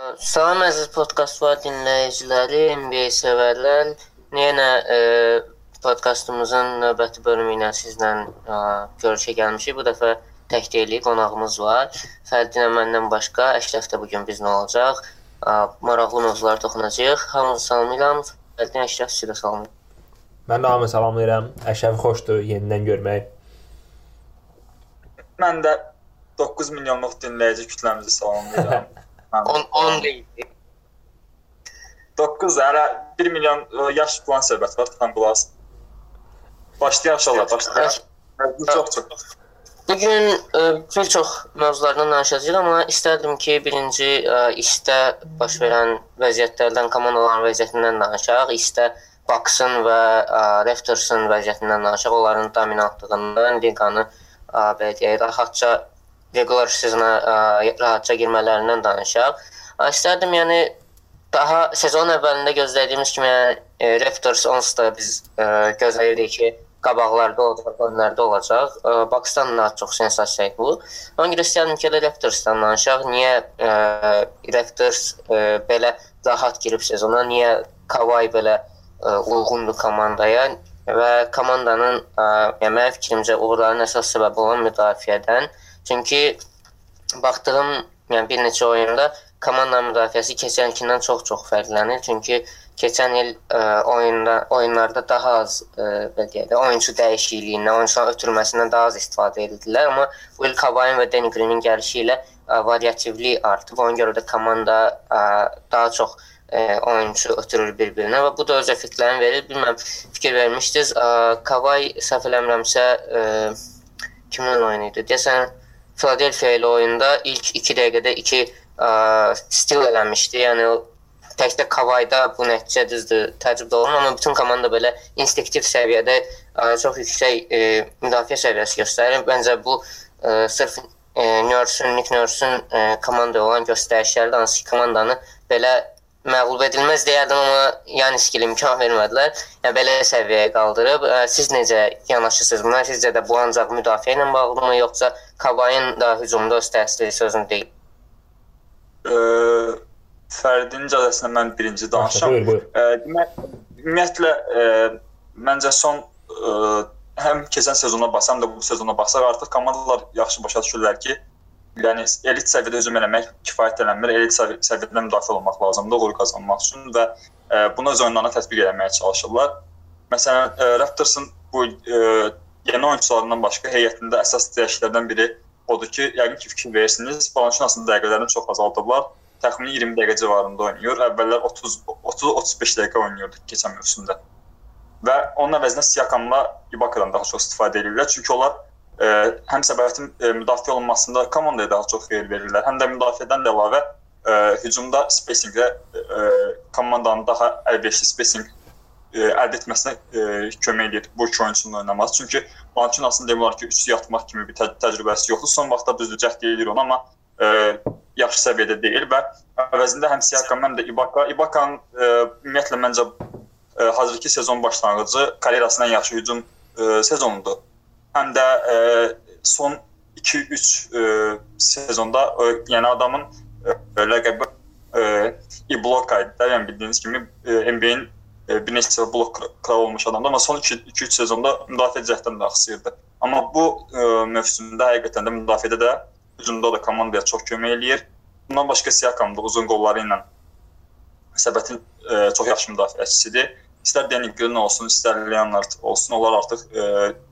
Salam əziz podkast var dinləyiciləri, NBA sevərlər. Yenə e, podkastımızın növbəti bölümü ilə sizlə e, görüşə gəlmişik. Bu dəfə tək deyilik, qonağımız var. Fərdinə məndən başqa Əşrəf də bu gün bizlə olacaq. E, maraqlı mövzulara toxunacağıq. Hamınızı salamlayıram. Fərdinə Əşrəf sizə salamlayıram. Mən də hamı salamlayıram. Əşrəf xoşdur yenidən görmək. Mən də 9 milyonluq dinləyici kütləmizi salamlayıram. 10 10 deyil. 9 hələ 1 milyon ə, yaş plan söhbət var, tam qulaq. Başlayaq inşallah, başlayaq. Bu çox çox. Bu gün e, bir çox mövzulardan danışacağıq, amma istərdim ki, birinci e, istə baş verən vəziyyətlərdən, komandaların vəziyyətindən danışaq, istə Bucks-ın və e, Raptors-ın vəziyyətindən danışaq, onların dominantlığından, liqanı e, belə deyək, rahatca regular sezona ə, rahatca girmələrindən danışaq. Ə, İstərdim yəni daha sezon əvvəlində gözlədiyimiz kimi yəni, e, Raptors onsuz da biz ə, gözləyirdik ki, qabaqlarda olacaq, önlərdə olacaq. Ə, Bucks-dan daha çox sensasiya bu. Ona görə istərdim ki, Raptors-dan danışaq. Niyə ə, Raptors ə, belə rahat girib sezona? Niyə Kawhi belə ə, uyğundur komandaya? və komandanın ə, yəni mənim fikrimcə uğurların əsas səbəbi olan müdafiədən Çünki baxdığım, yəni bir neçə oyunda komanda müdafiəsi keçənkindən çox-çox fərqlənir. Çünki keçən il ə, oyunda oyunlarda daha az ə, belə deyək, oyunçu dəyişikliyindən, oyunçuların ötürməsindən daha az istifadə edirdilər, amma bu il Kavayn və Danny Green-in gəlişi ilə ə, variativlik artıb. Ona görə də komanda ə, daha çox ə, oyunçu ötürür bir-birinə və bu da öz effektlərini verir. Bilməm, fikir vermişdiniz. Kavay səhv eləmirəmsə ə, kimin oyunu idi? Deyəsən Philadelphia ilə oyunda ilk 2 dəqiqədə 2 stil eləmişdi. Yəni təkcə Kavayda bu nəticə düzdür, təcrübə olun, amma bütün komanda belə instinktiv səviyyədə ə, çox yüksək ə, müdafiə səviyyəsi göstərir. Məncə bu ə, sırf ə, Nurse-un, Nick Nurse-un komandaya olan göstərişləri hansı ki, komandanı belə məğlub edilməz deyərdim, amma Yanis gilə imkan vermədilər. Yəni belə səviyyəyə qaldırıb. Siz necə yanaşırsınız buna? Sizcə də bu ancaq müdafiə ilə bağlıdırmı, yoxsa Kavayın da hücumda öz təsiri sözün deyil? Ə, Fərdin icazəsindən mən birinci danışam. Buyur, buyur. Ə, demək, ümumiyyətlə ə, məncə son ə, həm keçən sezona baxsam da bu sezona baxsaq artıq komandalar yaxşı başa düşürlər ki, yəni elit səviyyədə hücum eləmək kifayət eləmir. Elit səviyyədə müdafiə olmaq lazımdır uğur qazanmaq üçün və ə, bunu öz oyunlarına tətbiq etməyə çalışırlar. Məsələn, ə, Raptors-un bu ə, yeni oyunçularından başqa heyətində əsas dəyişikliklərdən biri odur ki, yəqin ki, fikir verirsiniz, Balançunasın dəqiqələrini çox azaldıblar. Təxmini 20 dəqiqə civarında oynayır. Əvvəllər 30 30-35 dəqiqə oynayırdı keçən mövsümdə. Və onun əvəzinə Siakamla Ibakadan daha çox istifadə edirlər. Çünki onlar həm səbətin ə, müdafiə olunmasında komandaya daha çox xeyir verirlər, həm də müdafiədən də əlavə ə, hücumda spacingdə ə, komandanın daha əlverişli spacing ə, əldə etməsinə ə, kömək edir bu iki oyunçunun oynaması. Çünki Valanciunasın demək olar ki, üçlü yatmaq kimi bir tə təcrübəsi yoxdur. Son vaxtda düzdür cəhd edir onu, amma ə, yaxşı səviyyədə deyil və əvəzində həm Siakam, həm də Ibaka, Ibakanın ümumiyyətlə məncə ə, hazırki sezon başlanğıcı karyerasının ən yaxşı hücum ə, sezonudur həm də ə, son 2-3 sezonda ə, yəni adamın ə, ləqəbi ə, Ibloka idi. Yəni bildiyiniz kimi NBA-in bir neçə blok kralı olmuş adamdır, amma son 2-3 sezonda müdafiə cəhddən də axsıyırdı. Amma bu ə, mövsümdə həqiqətən də müdafiədə də hücumda da komandaya çox kömək eləyir. Bundan başqa Siakam da uzun qolları ilə səbətin ə, çox yaxşı müdafiəçisidir istər Danny Green olsun, istər Leonard olsun, onlar artıq e,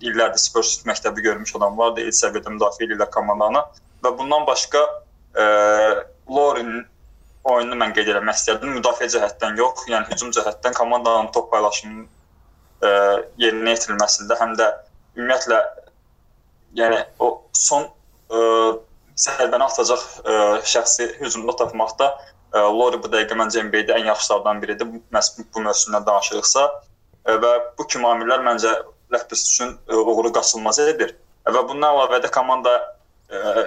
illərdir Spurs məktəbi görmüş adamlardır, el səviyyədə müdafiə edirlər komandanı və bundan başqa e, Lauren oyununu mən qeyd etmək istərdim. Müdafiə cəhətdən yox, yəni hücum cəhətdən komandanın top paylaşımının e, yerinə yetirilməsində həm də ümumiyyətlə yəni o son e, sərbəni atacaq e, şəxsi hücumda tapmaqda Lori bu dəqiqə məncə NBA-də ən yaxşılardan biridir. Məhz bu mövsümdən danışırıqsa və bu kimi amillər məncə Raptors üçün uğuru qaçılmaz edir. Və bundan əlavə də komanda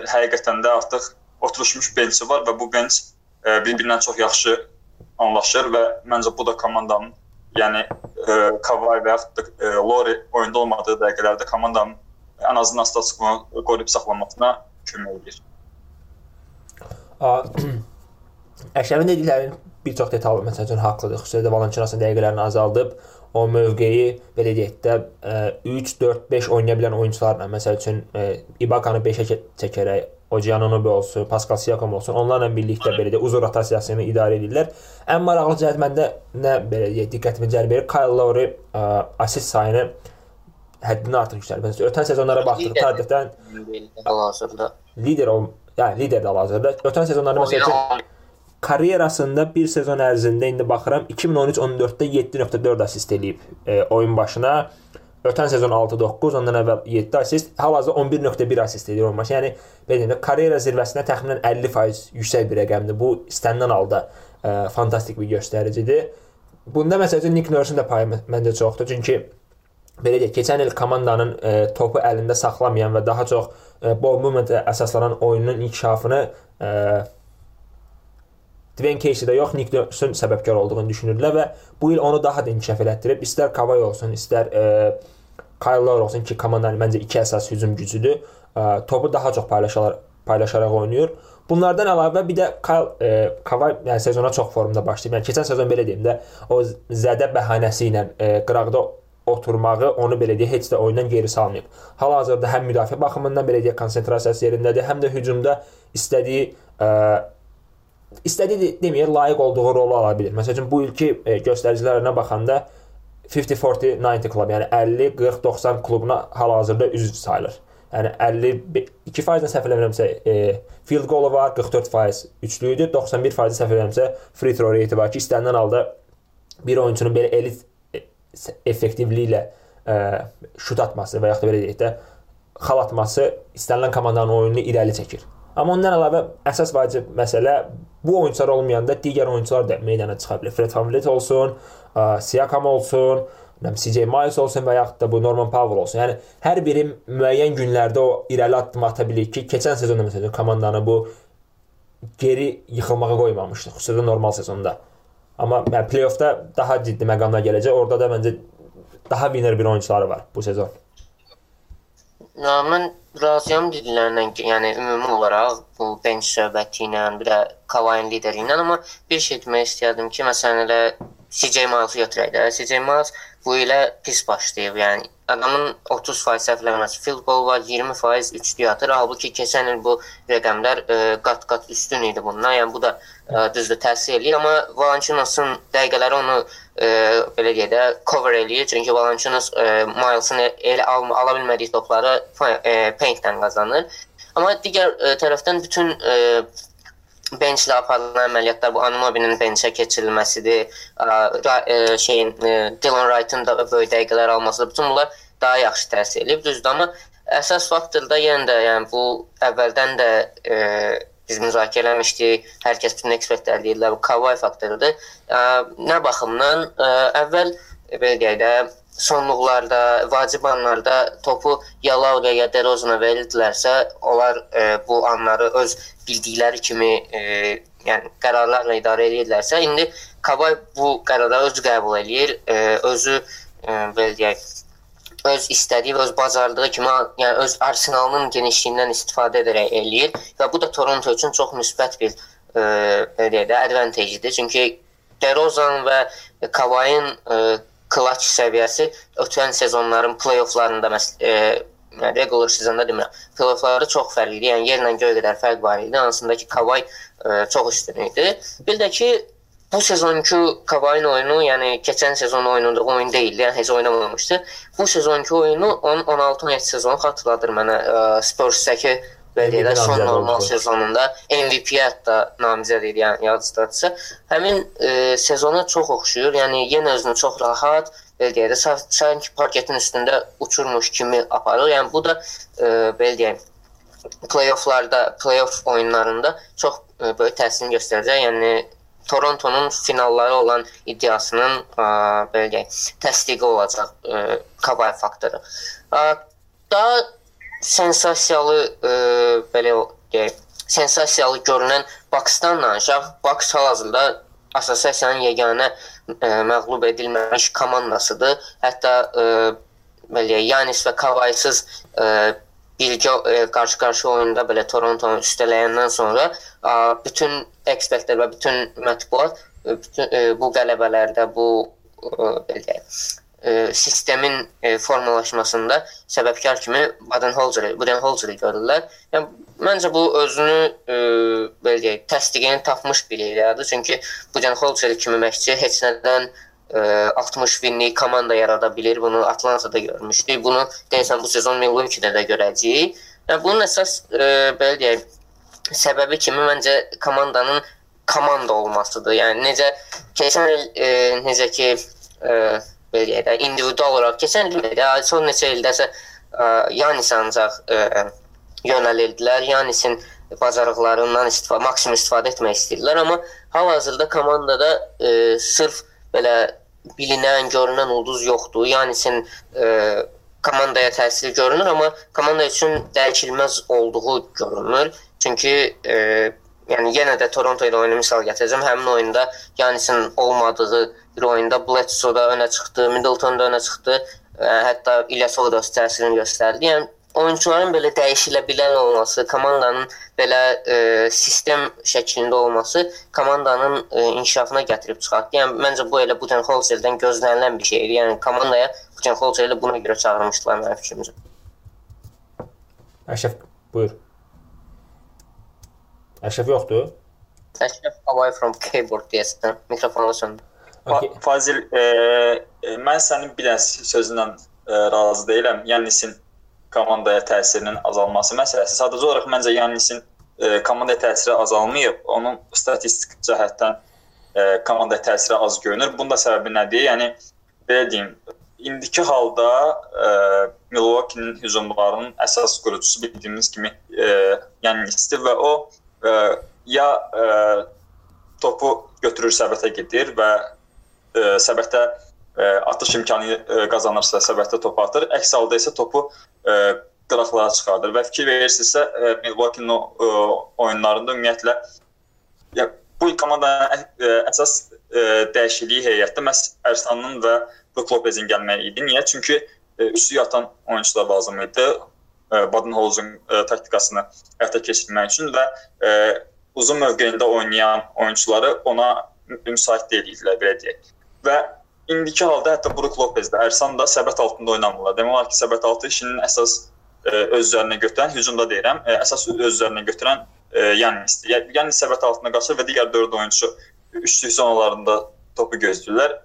həqiqətən də artıq oturmuş bençi var və bu benç bir-birindən çox yaxşı anlaşır və məncə bu da komandanın yəni Kawhi və yaxud da Lori oyunda olmadığı dəqiqələrdə komandanın ən azından statikunu qoruyub saxlamasına kömək edir. Əşrəfin dediklərinin bir çox detal məsəl üçün haqlıdır. Xüsusilə də Valançunasın dəqiqələrini azaldıb o mövqeyi belə deyək də 3, 4, 5 oynaya bilən oyunçularla məsəl üçün Ibaka-nı 5-ə çəkərək Oceanonobi olsun, Pascal Siakam olsun, onlarla birlikdə belə deyək uzun rotasiyasını idarə edirlər. Ən maraqlı cəhət məndə nə belə deyək diqqətimi cəlb edir. Kyle Lowry ə, assist sayını həddindən artıq yüksəldib. Ötən sezonlara baxdıqda adətən lider ol, yəni lider də hal-hazırda. Ötən sezonlarda məsəl üçün karyerasında bir sezon ərzində indi baxıram 2013-14-də 7.4 assist eləyib e, oyun başına. Ötən sezon 6-9, ondan əvvəl 7 assist, hal-hazırda 11.1 assist edir oyun başına. Yəni belə deyim, karyera zirvəsinə təxminən 50% yüksək bir rəqəmdir. Bu istənilən halda ə, fantastik bir göstəricidir. Bunda məsələn Nick Nurse-un da payı məncə çoxdur. Çünki belə deyək, keçən il komandanın ə, topu əlində saxlamayan və daha çox ə, ball movementə əsaslanan oyunun inkişafını ə, Dwayne Casey-də yox, Nick Nurse-un səbəbkar olduğunu düşünürlər və bu il onu daha da inkişaf elətdirib. İstər Kawhi olsun, istər ə, Kyle Lowry olsun ki, komandanın məncə iki əsas hücum gücüdür. Ə, topu daha çox paylaşaraq paylaşaraq oynayır. Bunlardan əlavə bir də Kyle e, Kawhi yəni sezona çox formda başlayıb. Yəni keçən sezon belə deyim də, o zədə bəhanəsi ilə e, qıraqda oturmağı onu belə deyə heç də oyundan geri salmayıb. Hal-hazırda həm müdafiə baxımından belə deyə konsentrasiyası yerindədir, həm də hücumda istədiyi ə, istədiyi deməyə layiq olduğu rolu ala bilər. Məsələn, bu ilki e, göstəricilərinə baxanda 50-40-90 klub, yəni 50, 40, 90 klubuna hal-hazırda üzv sayılır. Yəni 52% səhv eləmirəmsə, e, field goal var, 44% üçlü idi, 91% səhv eləmirəmsə, free throw rate var ki, istənilən halda bir oyunçunun belə elit e, effektivliyi ilə ə, e, şut atması və yaxud da belə deyək də xal atması istənilən komandanın oyununu irəli çəkir. Amma ondan əlavə əsas vacib məsələ bu oyunçular olmayanda digər oyunçular da meydana çıxa bilər. Fred VanVleet olsun, Siakam olsun, nəm CJ Miles olsun və yaxud da bu Norman Powell olsun. Yəni hər biri müəyyən günlərdə o irəli addım ata bilir ki, keçən sezonda məsələn komandanı bu geri yıxılmağa qoymamışdı, xüsusilə normal sezonda. Amma yəni play-offda daha ciddi məqamlar gələcək. Orada da məncə daha winner bir oyunçuları var bu sezon. Ya, mən razıyam dediklərindən ki, yəni ümumi olaraq bu bench söhbəti ilə, bir də Kawhi-ın lideri ilə, amma bir şey demək istəyərdim ki, məsələn elə CJ Miles-ı götürək də. CJ Miles bu ilə pis başlayıb. Yəni adamın 30% səhvləməsi, field goal var, 20% üçlük atır. Halbuki keçən il bu rəqəmlər qat-qat e, üstün idi bundan. Yəni bu da e, düzdür təsir eləyir, amma Valanciunas-ın dəqiqələri onu e, belə deyək də cover eləyir. Çünki Valanciunas e, Miles-ın elə al ala bilmədiyi topları e, paint-dən qazanır. Amma digər e, tərəfdən bütün e, benchlə aparılan əməliyyatlar bu Anumobinin benchə keçirilməsidir, ə, ə, şeyin ə, Dylan Wright-ın da böyük dəqiqələr almasıdır. Bütün bunlar daha yaxşı təsir edib, düzdür, amma əsas faktor da yenə də yəni bu əvvəldən də ə, biz müzakirə eləmişdik. Hər kəs bütün ekspertlər deyirlər bu Kawhi faktorudur. Nə baxımdan əvvəl belə deyək də sonluqlarda, vacib anlarda topu Yalavga ya DeRozana verildilərsə, onlar e, bu anları öz bildikləri kimi e, yəni qərarlarla idarə edirlərsə, indi Kabay bu qərarları öz qəbul eləyir, e, özü e, belə deyək öz istədiyi və öz bacardığı kimi, yəni öz arsenalının genişliyindən istifadə edərək eləyir və bu da Toronto üçün çox müsbət bir e, belə də advantagedir. Çünki DeRozan və Kawhi-ın e, clutch səviyyəsi ötən sezonların play-offlarında e, yəni regular sezonda demirəm. Play-offlarda çox fərqli idi. Yəni yerlə göy qədər fərq var idi. Hansında ki Kawhi e, çox üstün idi. Bir də ki bu sezonki Kawhi-ın oyunu, yəni keçən sezon oynadığı oyun deyildi. Yəni heç oynamamışdı. Bu sezonki oyunu 10-16-17 sezonu xatırladır mənə e, Spurs-dakı belə deyək də son normal sezonunda MVP-yə hətta namizəd idi, yəni yadızdadsa. Həmin e, sezona çox oxşuyur. Yəni yenə özünü çox rahat, belə deyək də sanki parketin üstündə uçurmuş kimi aparır. Yəni bu da e, belə deyək play-offlarda, play-off oyunlarında çox e, böyük təsir göstərəcək. Yəni Torontonun finalları olan iddiasının ə, belə deyək, təsdiqi olacaq ə, Kawhi faktoru. Ə, daha sensasiyalı e, belə deyək, sensasiyalı görünən Baksdan danışaq. Baks hal-hazırda assosiasiyanın yeganə e, məğlub edilməmiş komandasıdır. Hətta e, belə Yanis və Kavaysız e, birgə e, qarşı-qarşı oyunda belə Torontonu üstələyəndən sonra bütün ekspertlər və bütün mətbuat e, bütün e, bu qələbələrdə bu belə sistemin formalaşmasında səbəbkar kimi Baden-Holzeri, Budenholzeri görürlər. Yəni məncə bu özünü e, belə deyək, təsdiqini tapmış bir ideyadır. Çünki Budenholzer kimi məşqçi heç nədən e, 60 winlik komanda yarada bilir. Bunu Atlantada görmüşdük. Bunu deyəsən bu sezon Milwaukee'də də görəcəyik. Yəni bunun əsas e, belə deyək, səbəbi kimi məncə komandanın komanda olmasıdır. Yəni necə keçən il e, necə ki e, belə deyək də individual olaraq keçən il də son neçə ildəsə Yanis ancaq e, yönəlildilər. Yanisin bacarıqlarından istifadə, maksimum istifadə etmək istəyirlər, amma hal-hazırda komandada e, sırf belə bilinən, görünən ulduz yoxdur. Yanisin e, komandaya təsiri görünür, amma komanda üçün dəyişilməz olduğu görünür. Çünki e, yəni yenə də Toronto ilə oyunu misal gətirəcəm. Həmin oyunda Yanisin olmadığı bir oyunda Bledsoe da önə çıxdı, Middleton da önə çıxdı, e, hətta İlyasov da öz təsirini göstərdi. Yəni oyunçuların belə dəyişilə bilən olması, komandanın belə ə, e, sistem şəklində olması komandanın ə, e, inkişafına gətirib çıxartdı. Yəni məncə bu elə Budenholzerdən gözlənilən bir şeydir. Yəni komandaya Budenholzeri buna görə çağırmışdılar mənim fikrimcə. Əşrəf, buyur. Əşrəf yoxdur? Əşrəf away from keyboard deyəsən. Mikrofonu söndür. Okay. Fazil, e, e, mən sənin bir dənə sözündən e, razı deyiləm. Yannisin komandaya təsirinin azalması məsələsi. Sadəcə olaraq məncə Yannisin e, komandaya təsiri azalmayıb. Onun statistik cəhətdən e, komandaya təsiri az görünür. Bunun da səbəbi nədir? Yəni belə deyim, indiki halda e, Milwaukee-nin hücumlarının əsas qurucusu bildiyimiz kimi e, Yannisdir və o e, ya e, topu götürür səbətə gedir və e, səbətə ə, e, atış imkanı ə, e, qazanırsa, səbətə top atır. Əks halda isə topu ə, qıraqlara çıxardır və fikir verirsinizsə Milwaukee-nin oyunlarında ümumiyyətlə ya bu komandanın əsas dəyişikliyi heyətdə məhz Ərslanın və Brook Lopezin gəlməyi idi. Niyə? Çünki üstü yatan oyunçular lazım idi. Baden-Holz'un taktikasını həyata keçirmək üçün və uzun mövqeyində oynayan oyunçuları ona müsait deyildilər belə deyək və indiki halda hətta Brook Lopez də, Ersan da səbət altında oynamırlar. Demək olar ki, səbət altı işinin əsas ə, e, öz üzərinə götürən, hücumda deyirəm, ə, e, əsas öz üzərinə götürən. Yəni yəni səbət altına qaçır və digər 4 oyunçu üçlük zonalarında topu gözləyirlər.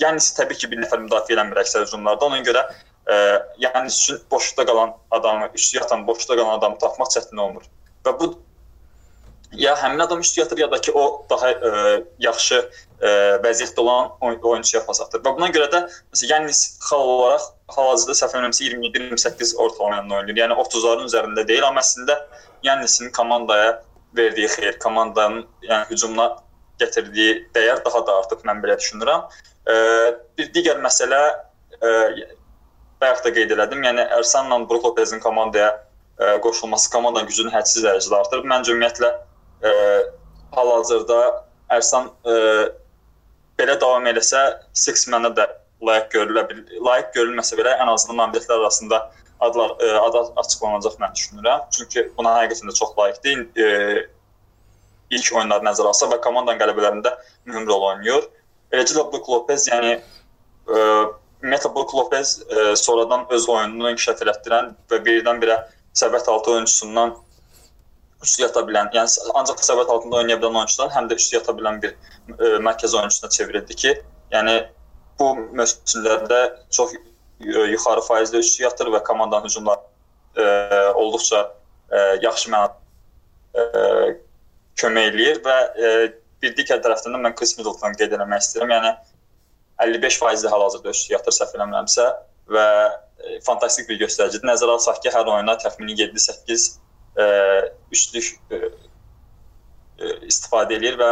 Yannis təbii ki, bir nəfər müdafiə eləmir əksər hücumlarda. Ona görə ə, üçün boşluqda qalan adamı, üçlük atan boşluqda qalan adamı tapmaq çətin olmur. Və bu ya həmin adam üstü yatır ya da ki o daha ə, yaxşı ə, vəziyyətdə olan oy oyunçuya pas atır. Və buna görə də məsələn Yannis xal olaraq hal-hazırda səhv etmirəmsə 27-28 ortalama ilə oynayır. Yəni 30-ların üzərində deyil, amma əslində Yannisin komandaya verdiyi xeyir, komandanın yəni hücumuna gətirdiyi dəyər daha da artıq mən belə düşünürəm. Ə, bir digər məsələ ə, bayaq da qeyd elədim. Yəni Ersanla Brook Lopezin komandaya ə, qoşulması komandanın gücünü hədsiz dərəcədə artırıb. Məncə ümumiyyətlə hal-hazırda Ərsan ə, belə davam eləsə, Six Man-ə də layiq görülə bilər. Layiq görülməsə belə ən azından nominantlar arasında adlar ə, adı açıqlanacaq mən düşünürəm. Çünki buna həqiqətən də çox layiqdir. E, ilk oyunları nəzərə alsa və komandanın qələbələrində mühüm rol oynayır. Eləcə də Brook Lopez, yəni ə, ümumiyyətlə Brook Lopez ə, sonradan öz oyununu inkişaf elətdirən və birdən-birə səbət altı oyunçusundan üçlü yata bilən, yəni ancaq səbət altında oynaya bilən oyunçudan həm də üçlü yata bilən bir e, mərkəz oyunçusuna çevrildi ki, yəni bu mövsümlərdə çox e, yuxarı faizlə üçlü yatır və komandanın hücumları e, olduqca ə, yaxşı mənada kömək eləyir və ə, bir digər tərəfdən də mən Chris Middleton qeyd etmək istəyirəm. Yəni 55% hal-hazırda üçlü yatır səhv eləmirəmsə və ə, fantastik bir göstəricidir. Nəzərə alsaq ki, hər oyuna təxmini 7-8 ə, üçlük ə, ə, istifadə eləyir və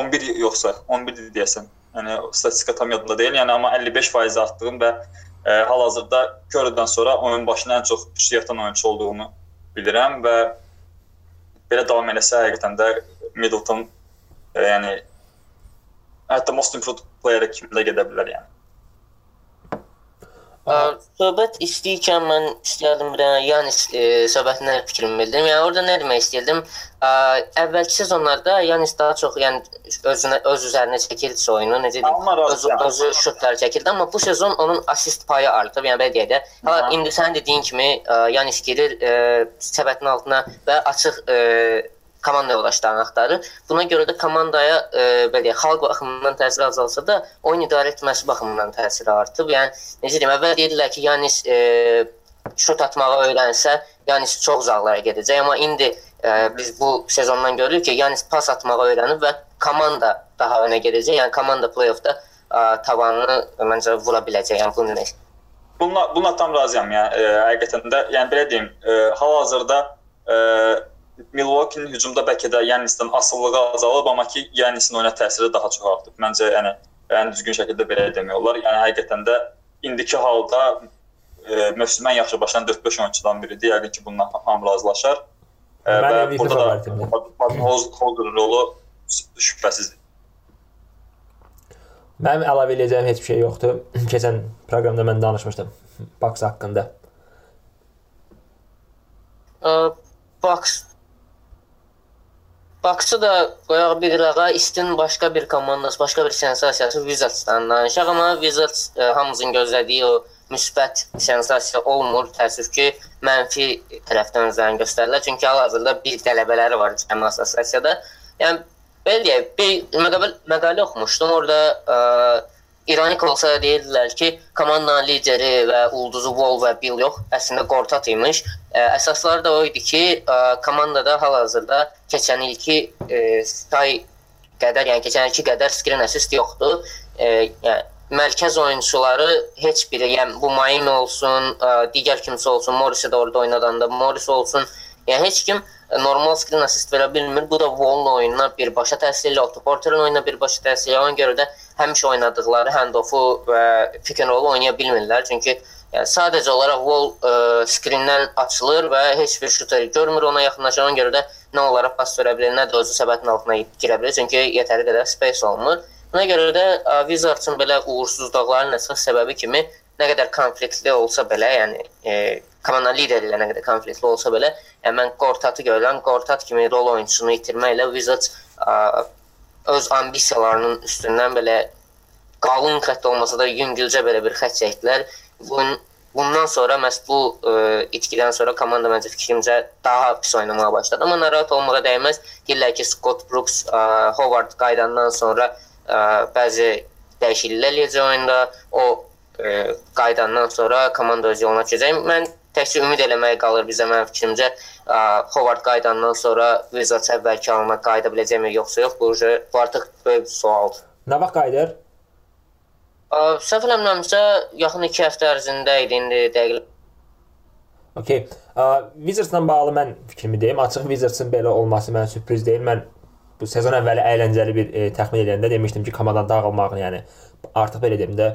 11 yoxsa 11 deyəsən. Yəni statistika tam yadımda deyil. Yəni amma 55% artdığım və ə, hal-hazırda Curry-dən sonra oyun başına ən çox üçlü yatan oyunçu olduğunu bilirəm və belə davam eləsə həqiqətən də Middleton ə, yəni hətta most improved player kimi də gedə bilər yəni. Söhbət istəyikən mən istəyərdim bir dənə Yanis e, söhbətinə fikrimi bildirim. Yəni orada nə demək istəyirdim? Ə, əvvəlki sezonlarda Yanis daha çox yəni özünə öz üzərinə çəkildi oyunu, necə deyim, özü, razıyam. özü şutlar çəkildi, amma bu sezon onun assist payı artıb. Yəni belə deyək də. Aha. indi sən dediyin kimi ə, Yanis girir ə, səbətin altına və açıq ə, komanda yoldaşlarını axtarır. Buna görə də komandaya e, belə xalq baxımından təsiri azalsa da, oyun idarə etməsi baxımından təsiri artıb. Yəni necə deyim, əvvəl deyirdilər ki, Yanis e, şut atmağı öyrənsə, Yanis çox uzaqlara gedəcək, amma indi e, biz bu sezondan görürük ki, Yanis pas atmağı öyrənib və komanda daha önə gedəcək. Yəni komanda play-offda e, tavanını məncə vura biləcək. Yəni bunu demək. Bununla, bununla tam razıyam. Yəni e, həqiqətən də, yəni belə deyim, e, hal-hazırda e, Milwaukee-nin hücumda bəlkə də Yanisdən asılılığı azalıb, amma ki Yanisin oyuna təsiri daha çox artıb. Məncə yəni ən düzgün şəkildə belə demək olar. Yəni həqiqətən də indiki halda e, mövsümün ən yaxşı başlayan 4-5 oyunçudan biridir. Yəqin ki, bununla hamı razılaşar. E, və burada da Holder rolu şübhəsizdir. Mənim əlavə edəcəyim heç bir şey yoxdur. Keçən proqramda mən danışmışdım Bucks haqqında. Ə, Bucks Bucks-ı da qoyaq bir qırağa, istin başqa bir komandası, başqa bir sensasiyası Wizards-dan danışaq, amma Wizards ə, hamımızın gözlədiyi o müsbət sensasiya olmur. Təəssüf ki, mənfi tərəfdən özlərini göstərirlər. Çünki hal-hazırda bir tələbələri var cəmi assosiasiyada. Yəni belə deyək, bir məqalə, məqalə oxumuşdum. Orada ə, ironik olsa da deyirdilər ki, komandanın lideri və ulduzu Wall və Bill yox, əslində Gortat imiş. Ə, əsasları da o idi ki, ə, komandada hal-hazırda keçən ilki ə, say qədər, yəni keçən ilki qədər screen assist yoxdur. Ə, yəni mərkəz oyunçuları heç biri, yəni bu Miami olsun, ə, digər kimsə olsun, Morris də orada oynadanda, Morris olsun, yəni heç kim ə, normal screen assist verə bilmir. Bu da Wall oyununa birbaşa təsir eləyir, Otto Porter'ın oyununa birbaşa təsir eləyir. Ona görə də həmişə oynadıqları handoff'u və pick and roll oynaya bilmirlər. Çünki yəni sadəcə olaraq Wall ə, screen-dən açılır və heç bir şuter görmür ona yaxınlaşan. Ona görə də nə onlara pas verə bilir, nə də özü səbətin altına girə bilir. Çünki yetəri qədər space olmur. Buna görə də ə, Wizards-ın belə uğursuzluqlarının əsas səbəbi kimi nə qədər konfliktli olsa belə, yəni e, komanda lideri ilə nə qədər konfliktli olsa belə, yəni mən Gortatı görürəm, Gortat kimi rol oyunçusunu itirməklə Wizards ə, öz ambisiyalarının üstündən belə qalın xətt olmasa da yüngülcə belə bir xətt çəkdilər. Bunun bundan sonra məhz bu ə, itkidən sonra komanda məncə fikrimcə daha pis oynamağa başladı. Amma narahat olmağa dəyməz. Deyirlər ki, Scott Brooks, ə, Howard qayıdandan sonra ə, bəzi dəyişikliklər eləyəcək oyunda. O ə, qayıdandan sonra komanda öz yoluna keçəcək. Mən təkcə ümid eləməyə qalır bizə mənim fikrimcə. Ə, Howard qayıdandan sonra Wizards əvvəlki halına qayıda biləcəkmi yoxsa yox? Bu, bu artıq böyük sualdır. Nə vaxt qayıdır? Səhv eləmirəmsə, yaxın 2 həftə ərzində idi indi dəqiq. Okay. Wizards-la bağlı mən fikrimi deyim. Açıq Wizards-ın belə olması mənə sürpriz deyil. Mən bu sezon əvvəli əyləncəli bir e, təxmin edəndə demişdim ki, komandanın dağılmağını, yəni artıq belə deyim də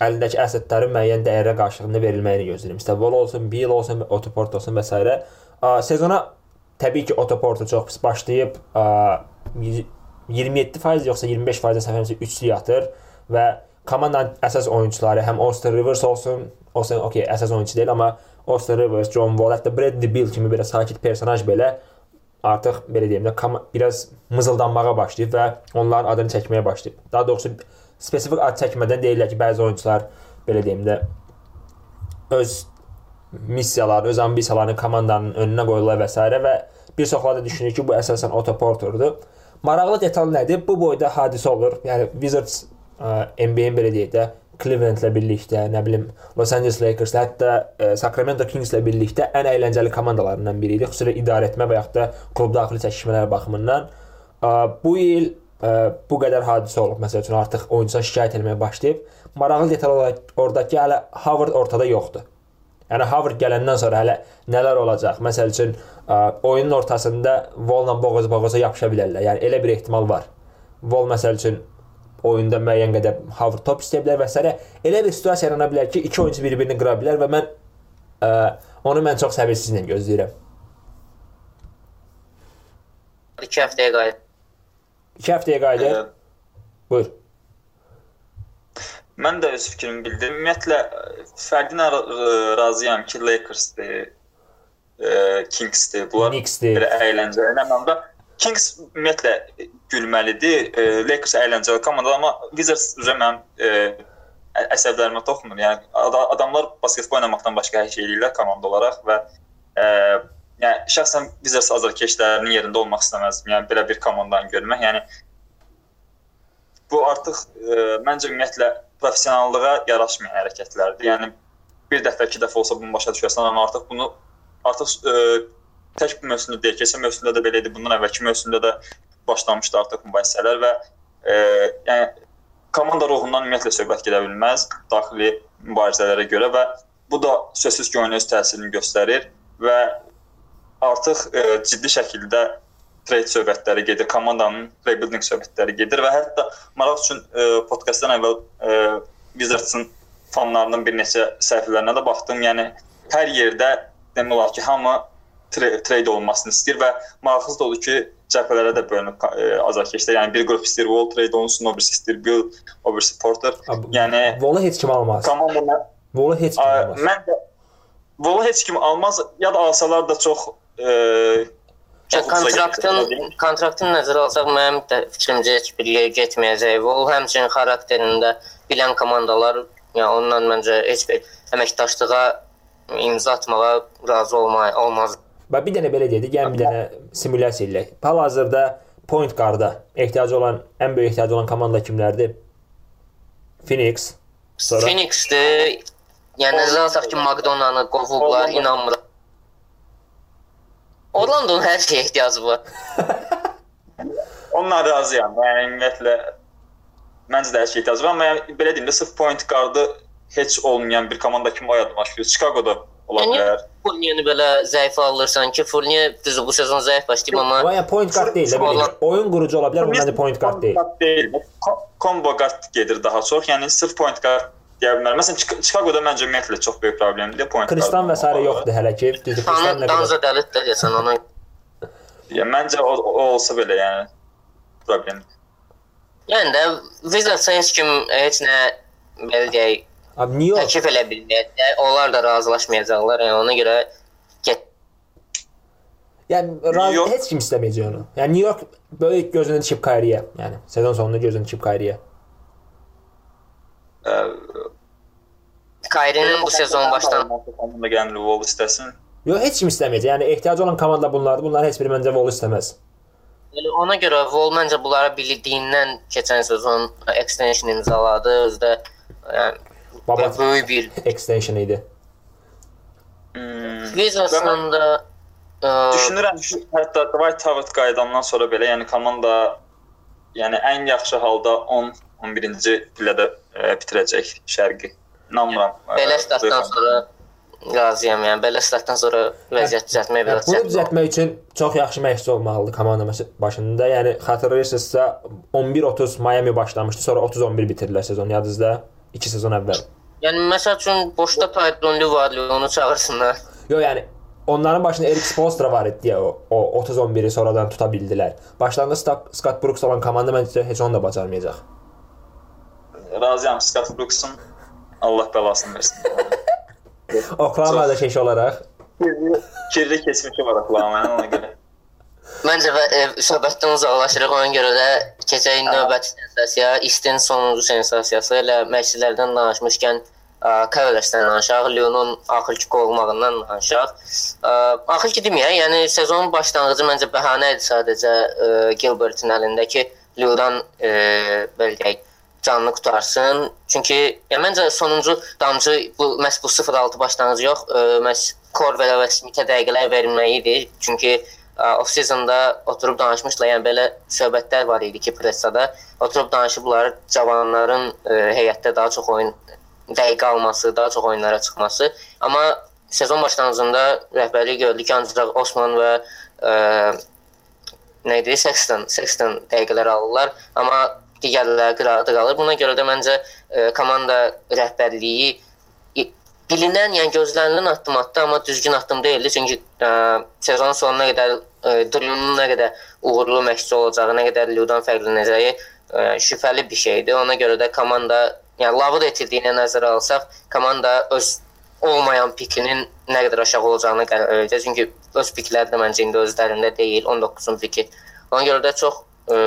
əlindəki əsətlərin müəyyən dəyərə qarşılığında verilməyini gözləyirəm. İstə Wall olsun, Bill olsun, Otoport olsun və s. Sezona təbii ki, Otoport çox pis başlayıb, uh, 27% yoxsa 25% səfərimizə üçlük atır və komandanın əsas oyunçuları həm Austin Rivers olsun, olsun, okey, əsas oyunçu deyil, amma Austin Rivers, John Wall, hətta Bradley Beal kimi belə sakit personaj belə artıq belə deyim də biraz mızıldanmağa başlayıb və onların adını çəkməyə başlayıb. Daha doğrusu spesifik ad çəkmədən deyirlər ki, bəzi oyunçular belə deyim də öz missiyalarını, öz ambisiyalarını komandanın önünə qoyurlar və s. və bir çoxları da düşünür ki, bu əsasən Otto Porter'dır. Maraqlı detal nədir? Bu boyda hadisə olur. Yəni Wizards NBA-in belə deyək də Cleveland-la birlikdə, nə bilim, Los Angeles Lakers, hətta ə, Sacramento Kings-la birlikdə ən əyləncəli komandalarından biri idi. Xüsusilə idarə etmə və yaxud da klub daxili çəkişmələr baxımından. Ə, bu il bu qədər hadisə olub. Məsəl üçün artıq oyunçular şikayət etməyə başlayıb. Maraqlı detal olaraq oradakı hələ Howard ortada yoxdur. Yəni Howard gələndən sonra hələ nələr olacaq? Məsəl üçün oyunun ortasında Wall-la boğaz-boğaza yapışa bilərlər. Yəni elə bir ehtimal var. Wall məsəl üçün oyunda müəyyən qədər Howard top istəyə bilər və s. Elə bir situasiya yarana bilər ki, iki oyunçu bir-birini qıra bilər və mən ə, onu mən çox səbirsizliklə gözləyirəm. 2 həftəyə qayıt. 2 həftəyə qayıdır. E, Buyur. Mən də öz fikrimi bildirdim. Ümumiyyətlə fərqinə razıyam ki, Lakersdir, e, Kingsdir. Bunlar Knicksdir. bir əyləncəli mənada. Kings ümumiyyətlə gülməlidir. E, Lakers əyləncəli komandadır, amma Wizards üzrə mənim e, əsəblərimə toxunur. Yəni ad adamlar basketbol oynamaqdan başqa hər şey eləyirlər komanda olaraq və e, yəni şəxsən Wizards azarkeşlərinin yerində olmaq istəməzdim. Yəni belə bir komandanı görmək. Yəni bu artıq e, məncə ümumiyyətlə professionallığa yaraşmayan hərəkətlərdir. Yəni bir dəfə, iki dəfə olsa bunu başa düşərsən, amma artıq bunu artıq e, tək bu mövsümdə deyil, keçən mövsümdə də belə idi, bundan əvvəlki mövsümdə də başlamışdı artıq mübahisələr və e, yəni komanda ruhundan ümumiyyətlə söhbət gedə bilməz daxili mübarizələrə görə və bu da sözsüz ki, oyuna öz təsirini göstərir və artıq e, ciddi şəkildə trade söhbətləri gedir, komandanın rebuilding söhbətləri gedir və hətta maraq üçün e, podkastdan əvvəl e, Wizards-ın fanlarının bir neçə səhifələrinə də baxdım. Yəni hər yerdə demək olar ki, hamı tra trade olunmasını istəyir və maraqlısı da odur ki, cəbhələrə də bölünüb e, azarkeşlər. Yəni bir qrup istəyir Wall trade olunsun, o birisi istəyir Bill, o birisi Porter. Yəni Volu heç kim almaz. komanda Volu heç kim almaz. Mən də Volu heç kim almaz ya da alsalar da çox ucuza kontraktın kontraktın nəzərə alsaq mənim də fikrimcə heç bir yerə getməyəcək. O həmçinin xarakterində bilən komandalar, yəni onunla məncə heç bir əməkdaşlığa imza atmağa razı olmay olmaz. Və bir dənə belə dedik, yəni bir dənə simulyasiya eləyək. Hal-hazırda point guarda ehtiyacı olan, ən böyük ehtiyacı olan komanda kimlərdir? Phoenix. Sonra Phoenix-dir. Yəni nəzərə alsaq ki, Magdonanı qovublar, inanmıram. Orlandonun hər şeyə ehtiyacı var. Onunla razıyam. Yəni ümumiyyətlə məncə də hər şey ehtiyacı var, amma yəni belə deyim də sırf point guardı heç olmayan bir komanda kimi oynamaq istəyir. Chicago'da ola Yəni bilər. Fournier-ni belə zəif alırsan ki, Fournier düzdür bu sezon zəif başlayıb amma yəni point guard deyil də belə. deyək. Oyun qurucu ola bilər, amma məncə point guard deyil. deyil. Ko- Combo guard gedir daha çox. Yəni sırf point guard deyə bilmərəm. Məsələn Chica- Chicago'da məncə ümumiyyətlə çox böyük problemdir point. Kristan və sairə yoxdur hələ ki. Düzdür, Kristan nə Danza qədər. dəlit də desən ona. Yəni məncə o, o olsa belə yəni problem. Yəni də Wizards heç kim heç nə belə deyək Abi New York təklif elə bilməyəcək. Onlar da razılaşmayacaqlar. Yəni ona görə get Yəni raz, York- heç kim istəməyəcək onu. Yəni New York böyük gözünü dikib Kyrie-yə. Yəni sezon sonunda gözünü dikib Kyrie-yə. Kyrie-nin bu sezon başdan komanda gəlmir Wall istəsin. Yox, heç kim istəməyəcək. Yəni ehtiyacı olan komanda bunlardır. Bunlar heç biri məncə Wall istəməz. Elə ona görə Wall məncə bunlara bildiyindən keçən sezon extension imzaladı. Özdə yəni Baba böyük bir extension idi. Hmm. Wizards-ın da ə, Düşünürəm ki, hətta Dwight Howard qayıdandan sonra belə, yəni komanda yəni ən yaxşı halda 10 11-ci pillədə e, bitirəcək şərqi. İnanmıram. e, belə statdan sonra razıyam. Yəni belə statdan sonra vəziyyət düzəltmək Yəni, biraz bunu çətin. düzəltmək üçün çox yaxşı məşqçi olmalıdır komanda başında. Yəni xatırlayırsınızsa 11-30 Miami başlamışdı, sonra 30-11 bitirdilər sezon yadınızda. 2 sezon əvvəl. Yəni məsəl üçün boşda Lue var, onu çağırsınlar. Yox, yəni onların başında Erik Spoelstra var idi deyə o, o 30-11-i sonradan tuta bildilər. Başlanğıc Scott Brooks olan komanda məncə heç onu da bacarmayacaq. Razıyam Scott Brooks'un Allah bəlasını versin. Oklahoma-da şey olaraq Kirli, kirli keçmişi var Oklahoma-nın ona görə. Məncə və e, söhbətdən uzaqlaşırıq. Ona görə də keçək növbəti sensasiya, istin sonuncu sensasiyası elə məşqçilərdən danışmışkən ə, Cavaliers-dən danışaq, Leonun axırki qovulmağından danışaq. Ə, Axırki deməyək, yəni sezonun başlanğıcı məncə bəhanə idi sadəcə ə, Gilbertin əlindəki Leodan belə deyək canını qutarsın. Çünki ya məncə sonuncu damcı bu məhz bu 0-6 başlanğıcı yox, ə, məhz Corvell və Smith-ə dəqiqələr verməyi idi. Çünki ə, off-seasonda oturub danışmışlar, yəni belə söhbətlər var idi ki, pressada oturub danışıblar cavanların ə, heyətdə daha çox oyun dəqiqə alması, daha çox oyunlara çıxması. Amma sezon başlanğıcında rəhbərlik gördü ki, ancaq Osman və ə, nə idi? Sexton, Sexton dəqiqələr alırlar, amma digərləri qıraqda qalır. Buna görə də məncə ə, komanda rəhbərliyi bilinən, yəni gözlənilən addım atdı, amma düzgün addım deyildi. Çünki ə, sezonun sonuna qədər ə, Drew'un nə qədər uğurlu məşqçi olacağı, nə qədər Ludan fərqlənəcəyi ə, şübhəli bir şeydir. Ona görə də komanda yəni lavı da itirdiyini nəzərə alsaq, komanda öz olmayan pikinin nə qədər aşağı olacağını qərar verəcək. Çünki öz pikləri də məncə indi özlərində deyil, 19-un piki. Ona görə də çox ə,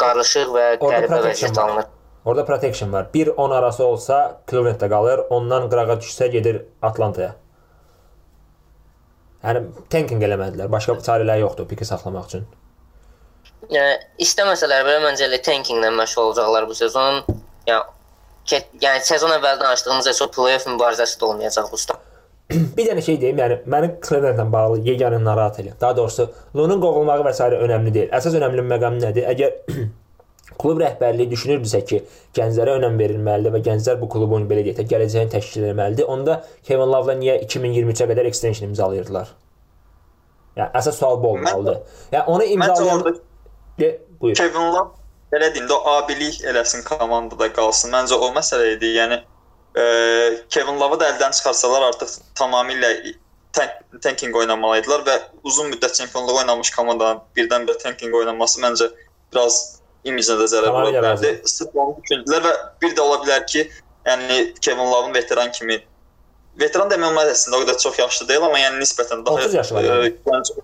qarışıq və qəribə vəziyyət alınır. Orada protection var. 1-10 arası olsa Clevelanddə qalır, ondan qırağa düşsə gedir Atlantaya. Yəni tanking eləmədilər. Başqa çarələri yoxdur piki saxlamaq üçün. Yəni istəməsələr belə məncə elə tankinglə məşğul olacaqlar bu sezon. Yəni yəni sezon əvvəldən açdığımız heç o play-off mübarizəsi də olmayacaq bu start. Bir dənə şey deyim, yəni məni Clevelandla bağlı yeganə narahat edir. Daha doğrusu Lunun qovulmağı və s. önəmli deyil. Əsas önəmli məqam nədir? Əgər klub rəhbərliyi düşünürdüsə ki, gənclərə önəm verilməlidir və gənclər bu klubun belə deyək də gələcəyini təşkil etməlidir, onda Kevin Love-la niyə 2023-ə qədər extension imzalayırdılar? Yəni əsas sual bu olmalıdır. Yəni onu imzalayan De, buyur. Kevin Love belə deyim də abilik eləsin komandada qalsın. Məncə o məsələ idi. Yəni e, Kevin Love-ı da əldən çıxarsalar artıq tamamilə tank, tanking oynamalıdılar və uzun müddət çempionluq oynamış komandanın birdən-birə tanking oynaması məncə biraz imicinə də zərər vura bilərdi. onu düşündülər və bir də ola bilər ki, yəni Kevin Love-ın veteran kimi veteran demək olmaz əslində o qədər çox yaşlı deyil, amma yəni nisbətən daha 30 yaşı var yəni. e, gənc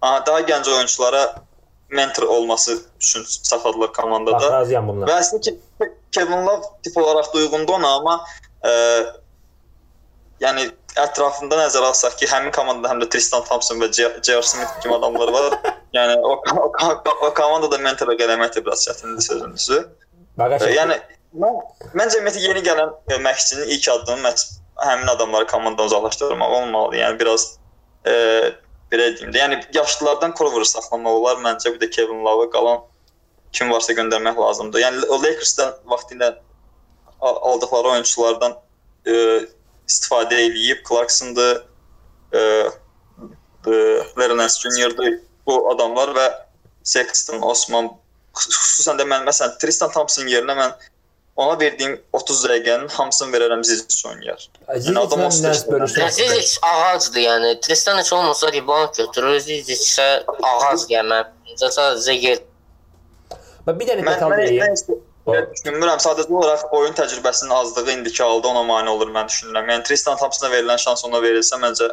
Aha, daha gənc oyunçulara mentor olması üçün saxladılar komandada. Bax, razıyam bununla. Və əslində ki, Kevin Love tip olaraq uyğundur ona, amma e, yəni ətrafında nəzərə alsaq ki, həmin komandada həm də Tristan Thompson və J.R. Smith kimi adamlar var. yəni o, o, o, o komandada mentorluq eləmək də biraz çətindir sözünüzü. E, yəni mən, məncə ümumiyyətlə yeni gələn e, məşqçinin ilk addımı məhz həmin adamları komandadan uzaqlaşdırmaq olmalı. Yəni biraz e, belə deyim də, yəni yaşlılardan Korver saxlamaq olar məncə, bir də Kevin Love qalan kim varsa göndərmək lazımdır. Yəni o Lakers'dan vaxtilə al- aldıqları oyunçulardan e, istifadə eləyib Clarkson'dı, e, e, Lerner Junior'dı bu adamlar və Sexton, Osman xüsusən də mən məsələn Tristan Thompson yerinə mən ona verdiyim 30 dəqiqənin hamısını verərəm Zizic oynayar. Zizic adam bölüşmək Zizic ağacdır, yəni Tristan heç olmasa rebound götürür, Zizic isə ağac yəni məncə sadəcə yer. Və bir dənə Mən detal mən, deyim. mən isə- mən düşünmürəm. Sadəcə olaraq oyun təcrübəsinin azlığı indiki halda ona mane olur mən düşünürəm. Yəni Tristan Thompsona verilən şans ona verilsə məncə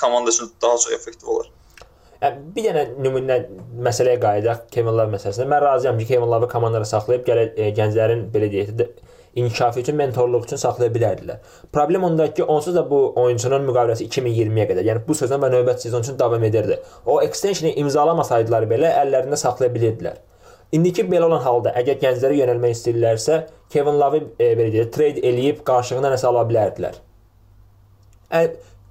komanda üçün daha çox effektiv olar. Yəni, bir dənə nümunə məsələyə qayıdaq Kevin Love məsələsində. Mən razıyam ki, Kevin Love-ı komandada saxlayıb gələ e, gənclərin belə deyək də inkişafı üçün, mentorluq üçün saxlaya bilərdilər. Problem ondadır ki, onsuz da bu oyunçunun müqaviləsi 2020-yə qədər, yəni bu sezon və növbəti sezon üçün davam edirdi. O extensionu imzalamasaydılar belə əllərində saxlaya bilirdilər. İndiki belə olan halda əgər gənclərə yönəlmək istəyirlərsə, Kevin Love-ı e, belə deyək, trade eləyib qarşılığında nəsə ala bilərdilər. Ə,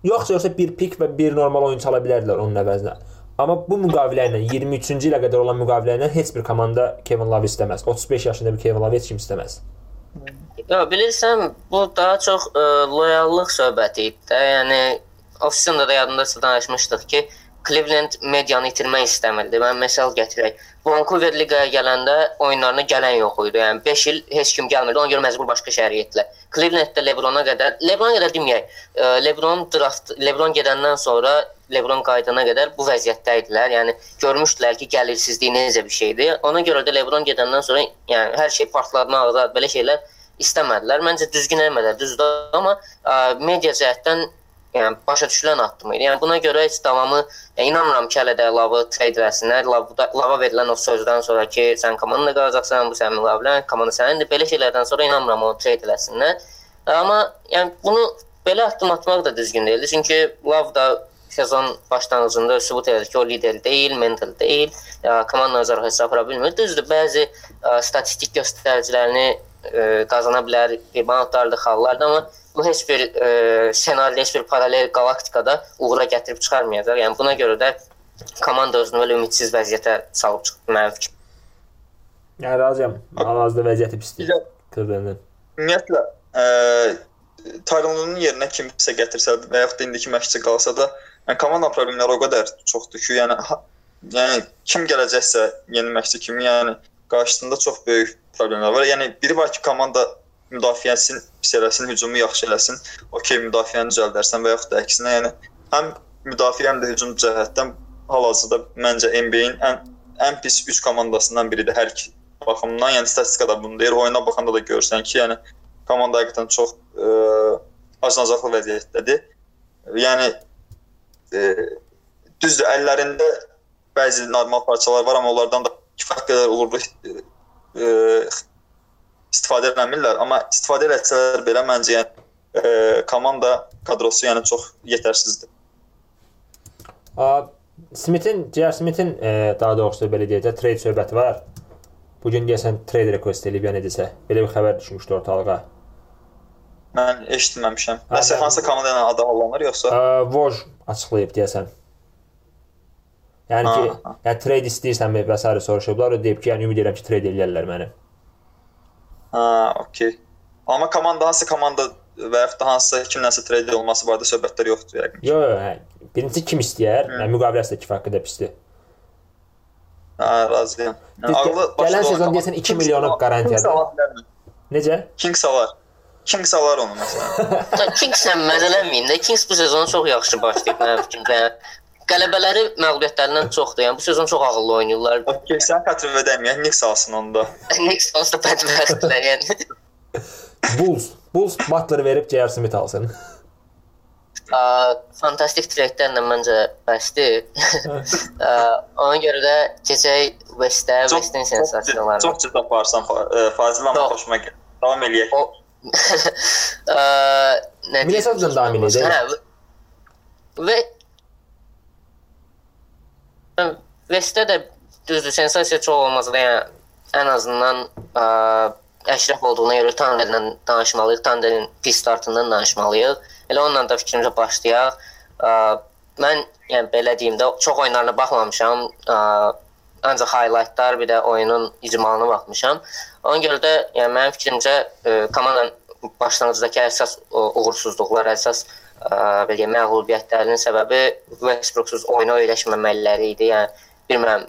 yoxsa yoxsa bir pik və bir normal oyunçu ala bilərdilər onun əvəzinə. Amma bu müqavilə ilə 23-cü ilə qədər olan müqavilə ilə heç bir komanda Kevin Love istəməz. 35 yaşında bir Kevin Love heç kim istəməz. Ya bilirsən, bu daha çox ə, loyallıq söhbəti idi də. Yəni ofisində də yadındasa danışmışdıq ki, Cleveland medianı itirmək istəmirdi. Mən misal gətirək. Vancouver liqaya gələndə oyunlarına gələn yox idi. Yəni 5 il heç kim gəlmirdi. Ona görə məcbur başqa şəhərə getdilər. Clevelanddə LeBrona qədər, LeBrona qədər deməyək. LeBron draft, LeBron gedəndən sonra LeBron qayıdana qədər bu vəziyyətdə idilər. Yəni görmüşdülər ki, gəlirsizlik necə bir şeydir. Ona görə də LeBron gedəndən sonra yəni hər şey partlarına ağır, belə şeylər istəmədilər. Məncə düzgün eləmədilər, düzdür, amma ə, media cəhətdən yəni başa düşülən addım idi. Yəni buna görə heç davamı yəni, inanmıram ki, hələ də Lavı trade eləsinlər. Lava, Lava verilən o sözdən sonra ki, sən komandada qalacaqsan, bu sənin müqavilən, komanda sənindir. Belə şeylərdən sonra inanmıram onu trade eləsinlər. Amma yəni bunu belə addım atmaq da düzgün deyildi. Çünki Lav da sezon başlanğıcında sübut elədi ki, o lider deyil, mental deyil, komanda nəzarət hesab apara bilmir. Düzdür, bəzi ə, statistik göstəricilərini ə, qazana bilər, reboundlardır, xallardır, amma bu heç bir ə, ssenari, heç bir paralel galaktikada uğura gətirib çıxarmayacaq. Yəni buna görə də komanda özünü belə ümidsiz vəziyyətə salıb çıxdı mənim fikrim. Yəni razıyam. Hal-hazırda vəziyyəti pisdir. Clevelandın. Ümumiyyətlə, ə, Tyronun yerinə kimsə gətirsə və yaxud da indiki məşqçi qalsa da, yəni komanda problemləri o qədər çoxdur ki, yəni ha, yəni kim gələcəksə yeni məşqçi kimi, yəni qarşısında çox böyük problemlər var. Yəni biri var ki, komanda müdafiəsini pis eləsin, hücumu yaxşı eləsin. Okey, müdafiəni düzəldərsən və yaxud da əksinə, yəni həm müdafiə həm də hücum cəhətdən hal-hazırda məncə NBA-in ən ən pis 3 komandasından biridir hər iki baxımdan. Yəni statistikada bunu deyir. Oyuna baxanda da görürsən ki, yəni komanda həqiqətən çox e, acınacaqlı vəziyyətdədir. Yəni e, düzdür, əllərində bəzi normal parçalar var, amma onlardan da kifayət qədər uğurlu e, istifadə etmirlər, amma istifadə etsələr belə məncə yəni e, komanda kadrosu yəni çox yetərsizdir. Smith-in, J.R. Smith-in e, daha doğrusu belə deyək də trade söhbəti var. Bu gün deyəsən trade request eləyib ya necəsə. Belə bir xəbər düşmüşdü ortalığa. Mən eşitməmişəm. Nəsə hansı komanda ilə adı hallanır yoxsa? Ə, Voj açıqlayıb deyəsən. Yəni ki, Ha, yəni trade istəyirsənmi və s. soruşublar. O deyib ki, yəni ümid edirəm ki, trade eləyərlər məni. Ha, okey. Amma komanda hansı komanda və yaxud da hansısa kimləsə trade olması barədə söhbətlər yoxdur yəqin. Yo, yo, hə. Birincisi kim istəyər? Hı. Yəni müqaviləsi də kifayət qədər pisdir. Ha, razıyam. Yəni, ağlı gələn sezon deyəsən 2 Kings milyonu. Kings bilərmi? Necə? Kings alar. Kings alar onu məsələn. Kingslə məzələnməyin də. Kings bu sezonu çox yaxşı başlayıb mənim fikrimcə. Qələbələri məğlubiyyətlərindən çoxdur. Yəni bu sezon çox ağıllı oynayırlar. Okey, sən Katrin verməyən Knicks alsın onda. Onsuz da bədbəxtlər yəni. Bulls. Bulls Butler verib J.R. Smith alsın. Ə, fantastik tradelərlə məncə bəsdir. Ə, Ona görə də keçək West-ə, West-in sensasiyalarına. Çox ciddi aparsan e, Fazil amma xoşuma gəlir. Davam eləyək. Ə, nə Minnesota-dan davam edək. Hə. Və West-də də düzdür, sensasiya çox olmasa da, yəni ən azından ə, Əşrəf olduğuna görə Tannerlə danışmalıyıq, Tannerin pis startından danışmalıyıq. Elə onunla da fikrimcə başlayaq. Ə, mən yəni belə deyim də çox oyunlarına baxmamışam. Ə, ancaq highlightlar, bir də oyunun icmalına baxmışam. Ona görə də yəni mənim fikrimcə ə, komandanın başlanğıcdakı əsas uğursuzluqlar, əsas ə, belə məğlubiyyətlərinin səbəbi Westbrooksuz oyuna öyrəşməmələri idi. Yəni bilmirəm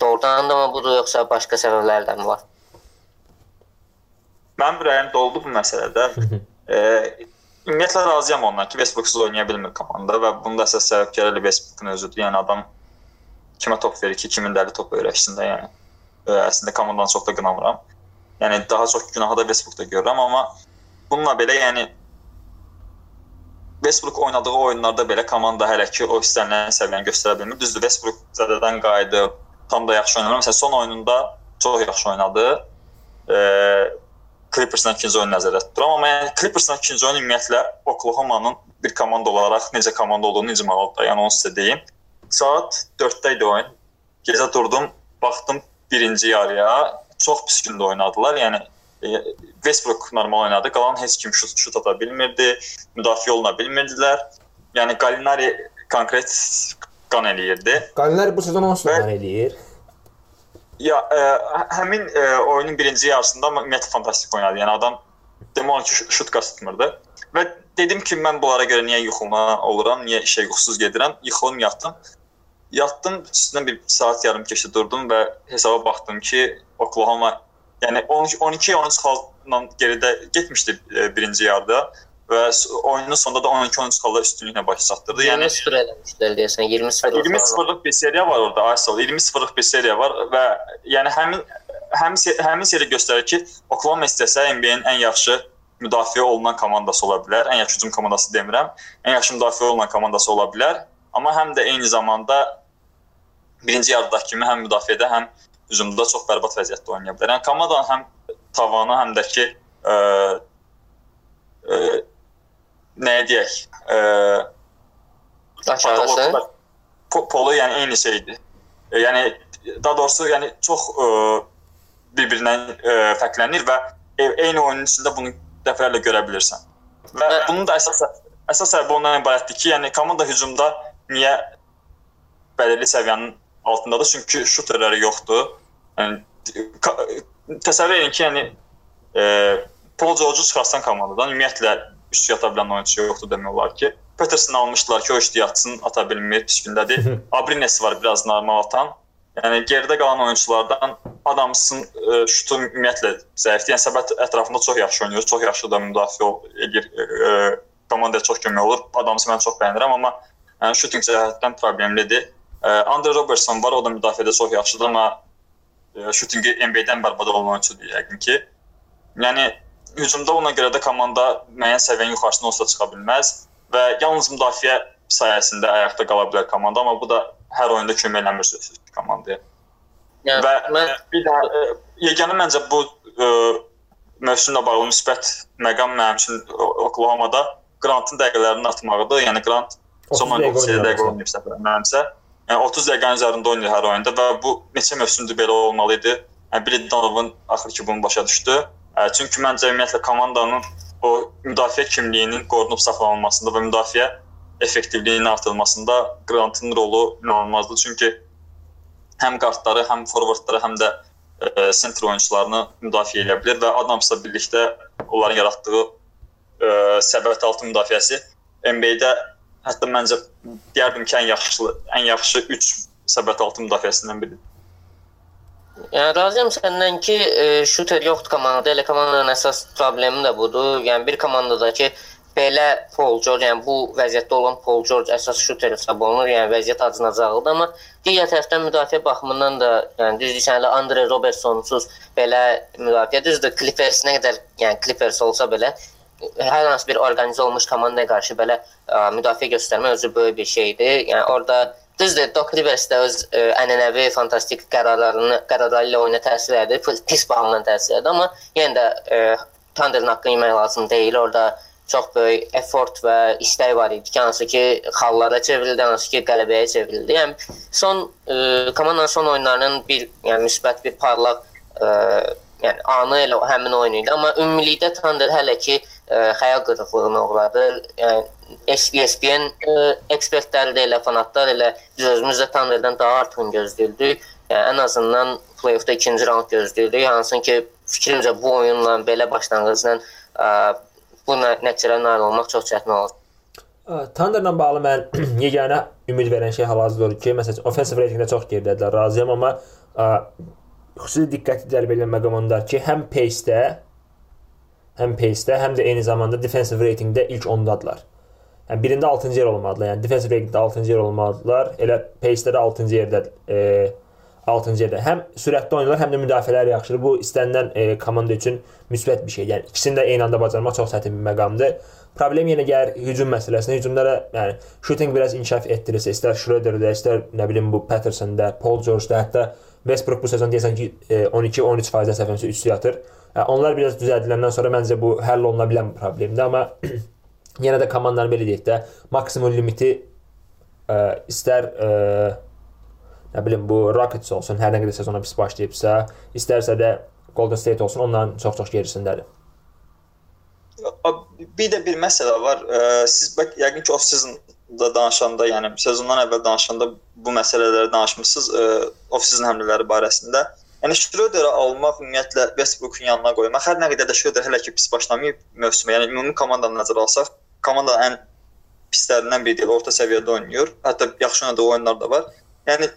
doğrudan da mı budur yoxsa başqa səbəblərdən mi var? Mənim ürəyim doldu bu məsələdə. e, ümumiyyətlə razıyam ondan ki, Westbrook-suz oynaya bilmir komanda və bunun da əsas səbəbkarı Westbrook-un özüdür. Yəni adam kimə top verir ki, kimin dəli top öyrəşsin də, yəni. E, əslində komandanı çox da qınamıram. Yəni daha çox günahı da Westbrook-da görürəm, amma bununla belə yəni Westbrook oynadığı oyunlarda belə komanda hələ ki o istənilən səviyyəni göstərə bilmir. Düzdür, Westbrook zədədən qayıdıb, tam da yaxşı oynamır. Məsələn, son oyununda çox yaxşı oynadı. Eee Clippers'ın ikinci oyunu nəzərdə tuturam, amma yəni Clippers'ın ikinci oyunu ümumiyyətlə Oklahoma-nın bir komanda olaraq necə komanda olduğunu icmalıdır. Yəni onu sizə deyim. Saat 4-də idi oyun. Gecə durdum, baxdım birinci yarıya. Çox pis gündə oynadılar. Yəni e, Westbrook normal oynadı. Qalan heç kim şut şut ata bilmirdi. Müdafiə oluna bilmirdilər. Yəni Gallinari konkret qan eləyirdi. Qalinlər bu sezon 10 Və- sezon eləyir. Ya e, hə- həmin e, oyunun birinci yarısında ümumiyyətlə fantastik oynadı. Yəni adam demək ki şut qasıtmırdı. Və dedim ki, mən bunlara görə niyə yuxuma oluram, niyə işə yuxusuz gedirəm? Yıxılım, yatdım. Yatdım, üstündən bir saat yarım keçdi durdum və hesaba baxdım ki, Oklahoma yəni 12 13 xalla geridə getmişdi e, birinci yarıda və oyunun sonunda da 12 13 xalla üstünlüklə baş çatdırdı. Yəni 20-0 eləmişlər deyəsən, 20-0. 20-0'lık bir seriya var orada Arsenal. 20-0'lık bir seriya var və yəni həmin həmin həmin seriya göstərir ki, Oklahoma istəsə NBA-nin ən yaxşı müdafiə olunan komandası ola bilər. Ən yaxşı hücum komandası demirəm. Ən yaxşı müdafiə olunan komandası ola bilər. Amma həm də eyni zamanda birinci yarıdakı kimi həm müdafiədə, həm hücumda çox bərbad vəziyyətdə oynaya bilər. Yəni komandanın həm tavanı, həm də ki ə, ə, nəyə deyək, ə. Po- Polu yəni eyni şeydir. E, Yəni daha doğrusu yəni çox e, bir-birindən e, fərqlənir və e- eyni oyunun içində bunu dəfələrlə görə bilirsən. Və Və- bunun da əsas əsas səbəbi ondan ibarətdir ki, yəni komanda hücumda niyə bəlirli səviyyənin altındadır? Çünki şuterləri yoxdur. Yəni təsəvvür edin ki, yəni e, Paul George-u çıxarsan komandadan ümumiyyətlə üst yata bilən oyunçu yoxdur demək olar ki. Peterson almışdılar ki, o işdə yatsın, ata bilmir, pis gündədir. Abrines var biraz normal atan. Yəni geridə qalan oyunçulardan Adamsın e, şutu ümumiyyətlə zəifdir. Yəni səbət ətrafında çox yaxşı oynayır, çox yaxşı da müdafiə edir. E, e, komandaya çox kömək olur. Adamsı mən çox bəyənirəm, amma yəni şuting cəhətdən problemlidir. E, Andre Robertson var, o da müdafiədə çox yaxşıdır, amma e, şutingi NBA-dən bərbad olan oyunçudur yəqin ki. Yəni hücumda ona görə də komanda müəyyən səviyyənin yuxarısına olsa çıxa bilməz və yalnız müdafiə sayəsində ayaqda qala bilər komanda, amma bu da hər oyunda kömək eləmir sözsüz komandaya. Yəni, Və mən bir də e, yeganə məncə bu e, mövsümlə bağlı müsbət məqam mənim üçün Oklahoma-da Grantın dəqiqələrini atmağıdır. Yəni Grant 30 son dəqiqə 30 dəqiqə oynayıb səfər mənimsə. Yəni 30 dəqiqənin üzərində oynayır hər oyunda və bu neçə mövsümdür belə olmalı idi. Yəni Billy Donovan axır ki bunu başa düşdü. Çünki məncə ümumiyyətlə komandanın o müdafiə kimliyinin qorunub saxlanılmasında və müdafiə effektivliyinin artırılmasında Grantın rolu inanılmazdır. Çünki həm qartları, həm forvardları, həm də e, sentr oyunçularını müdafiə edə bilər və Adamsla birlikdə onların yaratdığı e, səbət altı müdafiəsi NBA-də hətta məncə deyərdim ki, ən yaxşı ən yaxşı 3 səbət altı müdafiəsindən biridir. Yəni razıyam səndən ki, e, şuter yoxdur komandada. Elə komandanın əsas problemi də budur. Yəni bir komandadakı belə Paul George, yəni bu vəziyyətdə olan Paul George əsas şuter hesab olunur. Yəni vəziyyət acınacaqlıdır, amma digər tərəfdən müdafiə baxımından da, yəni düzdür, sən elə Andre Robertsonsuz belə müdafiə düzdür. Clippers nə qədər, yəni Clippers olsa belə hər hansı bir orqanizə olmuş komandaya qarşı belə ə, müdafiə göstərmək özü böyük bir şeydir. Yəni orada düzdür, Doc Rivers də öz ə, ənənəvi fantastik qərarlarını qərarları ilə oyuna təsir edir, pis bağlanan təsir edir, amma yenə də ə, Thunder'ın haqqını yemək lazım deyil. Orada çox böyük effort və istək var idi ki, hansı ki xallara çevrildi, hansı ki qələbəyə çevrildi. Yəni son ə, komandanın son oyunlarının bir yəni müsbət bir parlaq ə, yəni anı elə həmin oyun idi, amma ümumilikdə Thunder hələ ki xəyal qırıqlığına uğradı. Yəni ESPN ə, ekspertləri də elə fanatlar elə biz özümüz də Thunder'dan daha artıq gözləyirdik. Yəni ən azından play-offda ikinci raund gözləyirdik. Hansın ki fikrimcə bu oyunla belə başlanğıcla bu nə- nəticələrə nail olmaq çox çətin olur. Thunderla bağlı mən yeganə ümid verən şey hal-hazırda odur ki, məsələn, offensive ratingdə çox geridədirlər, razıyam, amma xüsusi diqqəti cəlb edən məqam ondadır ki, həm pace-də, həm pace-də, həm də eyni zamanda defensive ratingdə ilk 10-dadılar. Yəni birində 6-cı yer olmalıdılar. Yəni defensive ratingdə 6-cı yer olmalıdılar. Elə pace-də də 6-cı yerdə e, 6-cı yerdə. Həm sürətli oynayırlar, həm də müdafiələri yaxşıdır. Bu istənilən e, komanda üçün müsbət bir şey. Yəni ikisini də eyni anda bacarmaq çox çətin bir məqamdır. Problem yenə gəlir hücum məsələsinə. Hücumda da yəni shooting biraz inkişaf etdirirsə, istər Schroeder-də, istər nə bilim bu Patterson-da, Paul George-da, hətta Westbrook bu sezon deyəsən ki e, 12-13% səviyyəsində üstü yatır. Onlar biraz düzəldiləndən sonra məncə bu həll oluna bilən bir problemdir, amma yenə də komandanın belə deyək də maksimum limiti ə, istər ə, nə bilim bu Rockets olsun, hər nə qədər sezona pis başlayıbsa, istərsə də Golden State olsun, onların çox-çox gerisindədir. Bir də bir məsələ var. Ə, Siz bax yəqin ki off-seasonda danışanda, yəni sezondan əvvəl danışanda bu məsələləri danışmısınız, ə, off-season həmlələri barəsində. Yəni Schroeder-ı almaq ümumiyyətlə Westbrook-un yanına qoymaq. Hər nə qədər də Schroeder hələ ki pis başlamayıb mövsümə. Yəni ümumi komandanı nəzərə alsaq, komandanın ən pislərindən biri deyil, orta səviyyədə oynayır. Hətta yaxşı oynadığı oyunlar da var. Yəni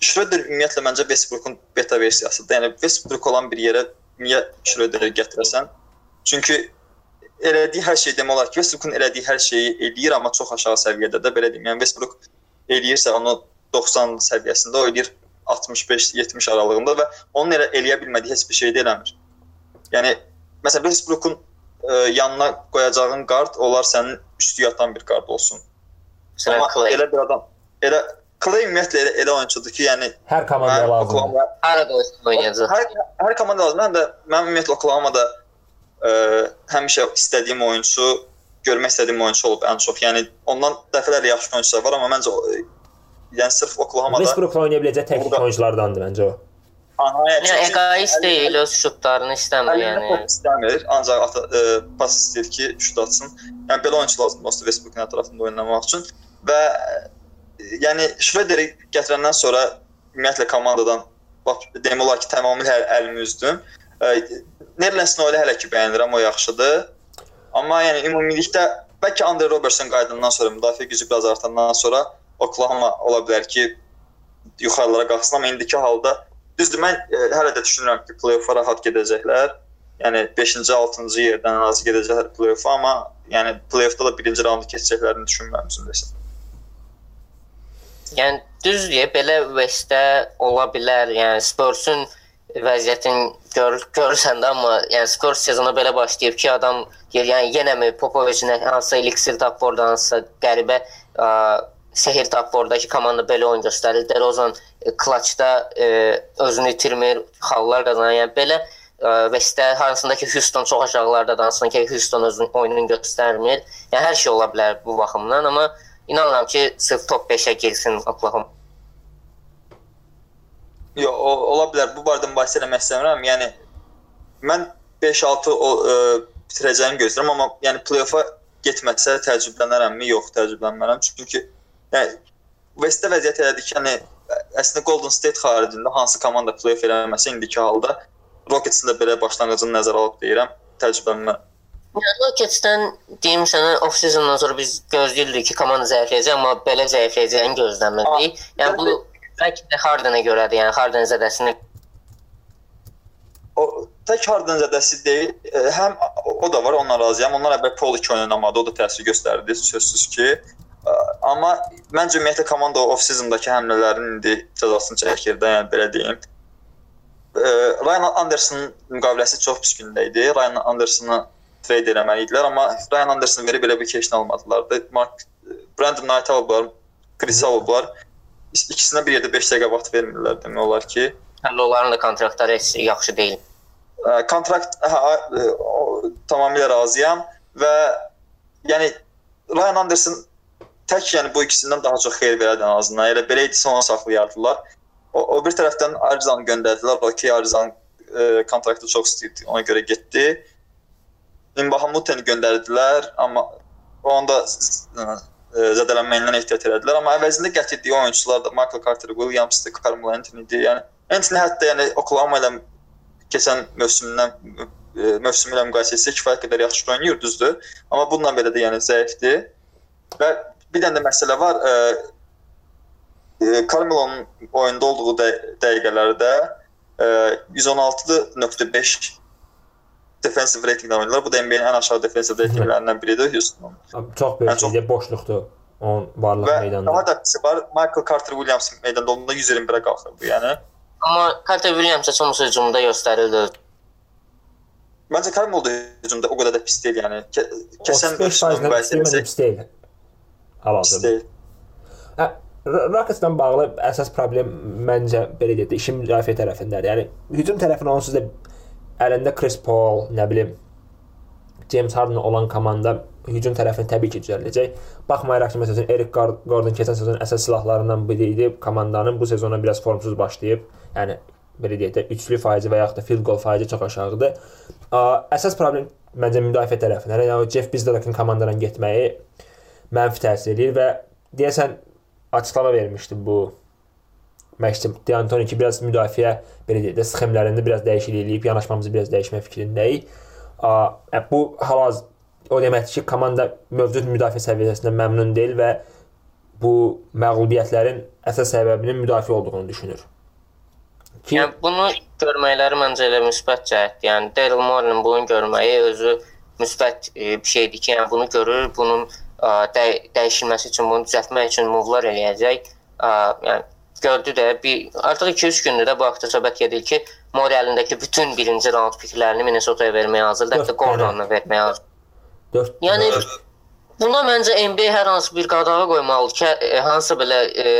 Schroeder ümumiyyətlə məncə Westbrook-un beta versiyasıdır. Yəni Westbrook olan bir yerə niyə Schroeder-i gətirəsən? Çünki elədiyi hər şey demək olar ki, Westbrook-un elədiyi hər şeyi eləyir, amma çox aşağı səviyyədə də belə deyim. Yəni Westbrook eləyirsə onu 90 səviyyəsində o eləyir 65-70 aralığında və onun elə eləyə bilmədiyi heç bir şey də eləmir. Yəni məsələn Westbrook-un ə, yanına qoyacağın qard olar sənin üstü yatan bir qard olsun. Məsələn, Amma Clay. elə bir adam elə Clay ümumiyyətlə elə, elə oyunçudur ki, yəni Hər komandaya lazımdır. Oklahoma Arada oynayacaq. Hər hər komanda lazım. Mən də mən ümumiyyətlə Oklahoma-da ə, həmişə istədiyim oyunçu, görmək istədiyim oyunçu olub ən çox. Yəni ondan dəfələrlə yaxşı oyunçular var, amma məncə yəni sırf Oklahoma-da Westbrook-la oynayə biləcək tək oyunculardandır məncə o. Aha, yəni, Yəni egoist deyil, öz şutlarını istəmir yəni. istəmir, ancaq ata, ə, pas istəyir ki, şut atsın. Yəni belə oyunçu lazımdır Austin Westbrook-un ətrafında oynamaq üçün və ə, yəni Schroeder-i gətirəndən sonra ümumiyyətlə komandadan bax demək olar ki, tamamilə əl, əlimi üzdüm. Ə, Nerlens Noel hələ ki bəyənirəm, o yaxşıdır. Amma yəni ümumilikdə bəlkə Andre Robertson qayıdandan sonra, müdafiə gücü biraz artandan sonra Oklahoma ola bilər ki, yuxarılara qalxsın, amma indiki halda düzdür mən e, hələ də düşünürəm ki, play-offa rahat gedəcəklər. Yəni 5-ci, 6-cı yerdən ən azı gedəcəklər play-offa, amma yəni play-offda da birinci raundu keçəcəklərini düşünmürəm özümdə. Yəni düzdür, belə West-də ola bilər. Yəni Spurs-un vəziyyətin gör, görürsən də, amma yəni Spurs sezona belə başlayıb ki, adam yəni yenə mi Popovic-nə hansısa eliksir tapıb orada hansısa qəribə ə, sehir tapıb oradakı komanda belə oyun göstərir. DeRozan klaçda e, özünü itirmir, xallar qazanır. Yəni belə Westdə hansında ki Houston çox aşağılardadır, hansında ki Houston öz oyununu göstərmir. Yəni hər şey ola bilər bu baxımdan, amma inanıram ki, sırf top 5-ə girsin Oklahoma. Yox, ola bilər. Bu barədə mübahisə etmək istəmirəm. Yəni mən 5-6 o ə, bitirəcəyini gözləyirəm, amma yəni play-offa getməsə təəccüblənərəmmi? Yox, təəccüblənmərəm. Çünki yəni Westdə vəziyyət elədi ki, yəni əslində Golden State xaricində hansı komanda play-off eləməsə indiki halda Rockets-in də belə başlanğıcını nəzərə alıb deyirəm, təcrübəmdən. Yəni Rockets-dən deyim sənə off-seasondan sonra biz gözləyirdik ki, komanda zəifləyəcək, amma belə zəifləyəcəyini gözləmirdik. Yəni bu bəlkə də Harden-ə görədir, yəni Harden zədəsini o tək Harden zədəsi deyil, e, həm o da var, onunla razıyam. Onlar əvvəl Paul 2 oynamadı, o da təsir göstərdi, sözsüz ki. Amma məncə ümumiyyətlə komanda off-seasondakı həmlələrin indi cəzasını çəkir də, yəni belə deyim. Ryan Anderson müqaviləsi çox pis gündə idi. Ryan Andersonu trade eləməli idilər, amma Ryan Anderson verib belə bir keşin almadılar. Mark Brandon Knight alıblar, Chris alıblar. İkisinə bir yerdə 5 dəqiqə vaxt vermirlər demək olar ki. Hələ onların da kontraktları heç yaxşı deyil. Kontrakt hə, tamamilə razıyam və yəni Ryan Anderson tək yəni bu ikisindən daha çox xeyir verərdi ən azından. Elə belə idisə onu saxlayardılar. O, o bir tərəfdən Arizan göndərdilər. Okey, Arizan e, kontraktı çox istəyirdi, ona görə getdi. Imbahamuteni göndərdilər, amma onda e, zədələnməyindən ehtiyat etdilər, amma əvəzində gətirdiyi oyunçular da Michael Carter Williams-dı, Carmelo Anthony-di. Yəni Anthony hətta yəni Oklahoma ilə keçən mövsümdən e, mövsümü ilə müqayisə etsək kifayət qədər yaxşı oynayır, düzdür. Amma bununla belə də yəni zəifdir. Və bir dənə də məsələ var. E, Carmelo'nun oyunda olduğu də dəqiqələrdə e, 116.5 defensive ratinglə oynayırlar. Bu da NBA-nin ən aşağı defensive reytinqlərindən biridir Houston. Çox böyük şeydir, boşluqdur onun varlıq və meydanda. Daha da pisi var. Michael Carter Williams meydanda olduğunda 121-ə qalxır bu, yəni. Amma Carter Williams heç olmasa hücumda göstərildi. Məncə Carmelo da hücumda o qədər də pis deyil, yəni. Keçən mövsümdə müqayisə pis deyil. Hal-hazırda. Hə, Rockets-dan bağlı əsas problem məncə belə deyək, işin müdafiə tərəfindədir. Yəni hücum tərəfinə onsuz da əlində Chris Paul, nə bilim James Harden olan komanda hücum tərəfini təbii ki, düzəldəcək. Baxmayaraq ki, məsələn, Eric Gordon keçən sezon əsas silahlarından biri idi. Komandanın bu sezona biraz formsuz başlayıb. Yəni belə deyək də üçlü faizi və yaxud da field goal faizi çox aşağıdır. Əsas problem məncə müdafiə tərəfindən. Yəni Jeff Bezos'un komandadan getməyi mənfi təsir eləyir və deyəsən açıqlama vermişdi bu məşqçi D'Antoni ki, biraz müdafiə belə deyək də sxemlərində biraz dəyişiklik eləyib, yanaşmamızı biraz dəyişmək fikrindəyik. A, bu hal o deməkdir ki, komanda mövcud müdafiə səviyyəsindən məmnun deyil və bu məğlubiyyətlərin əsas səbəbinin müdafiə olduğunu düşünür. Ki, yəni bunu görməkləri məncə elə müsbət cəhətdir. Yəni Daryl Morey'nin bunu görməyi özü müsbət e, bir şeydir ki, yəni bunu görür, bunun də dəyişilməsi üçün, bunu düzəltmək üçün muvlar eləyəcək. Yəni gördü də bir artıq 2-3 gündür də bu haqda söhbət gedir ki, Mori əlindəki bütün birinci raund piklərini Minnesota-ya verməyə hazırdır, hətta Gordona verməyə hazır. 4. Yəni buna məncə NBA hər hansı bir qadağa qoymalıdır ki, hansı belə e,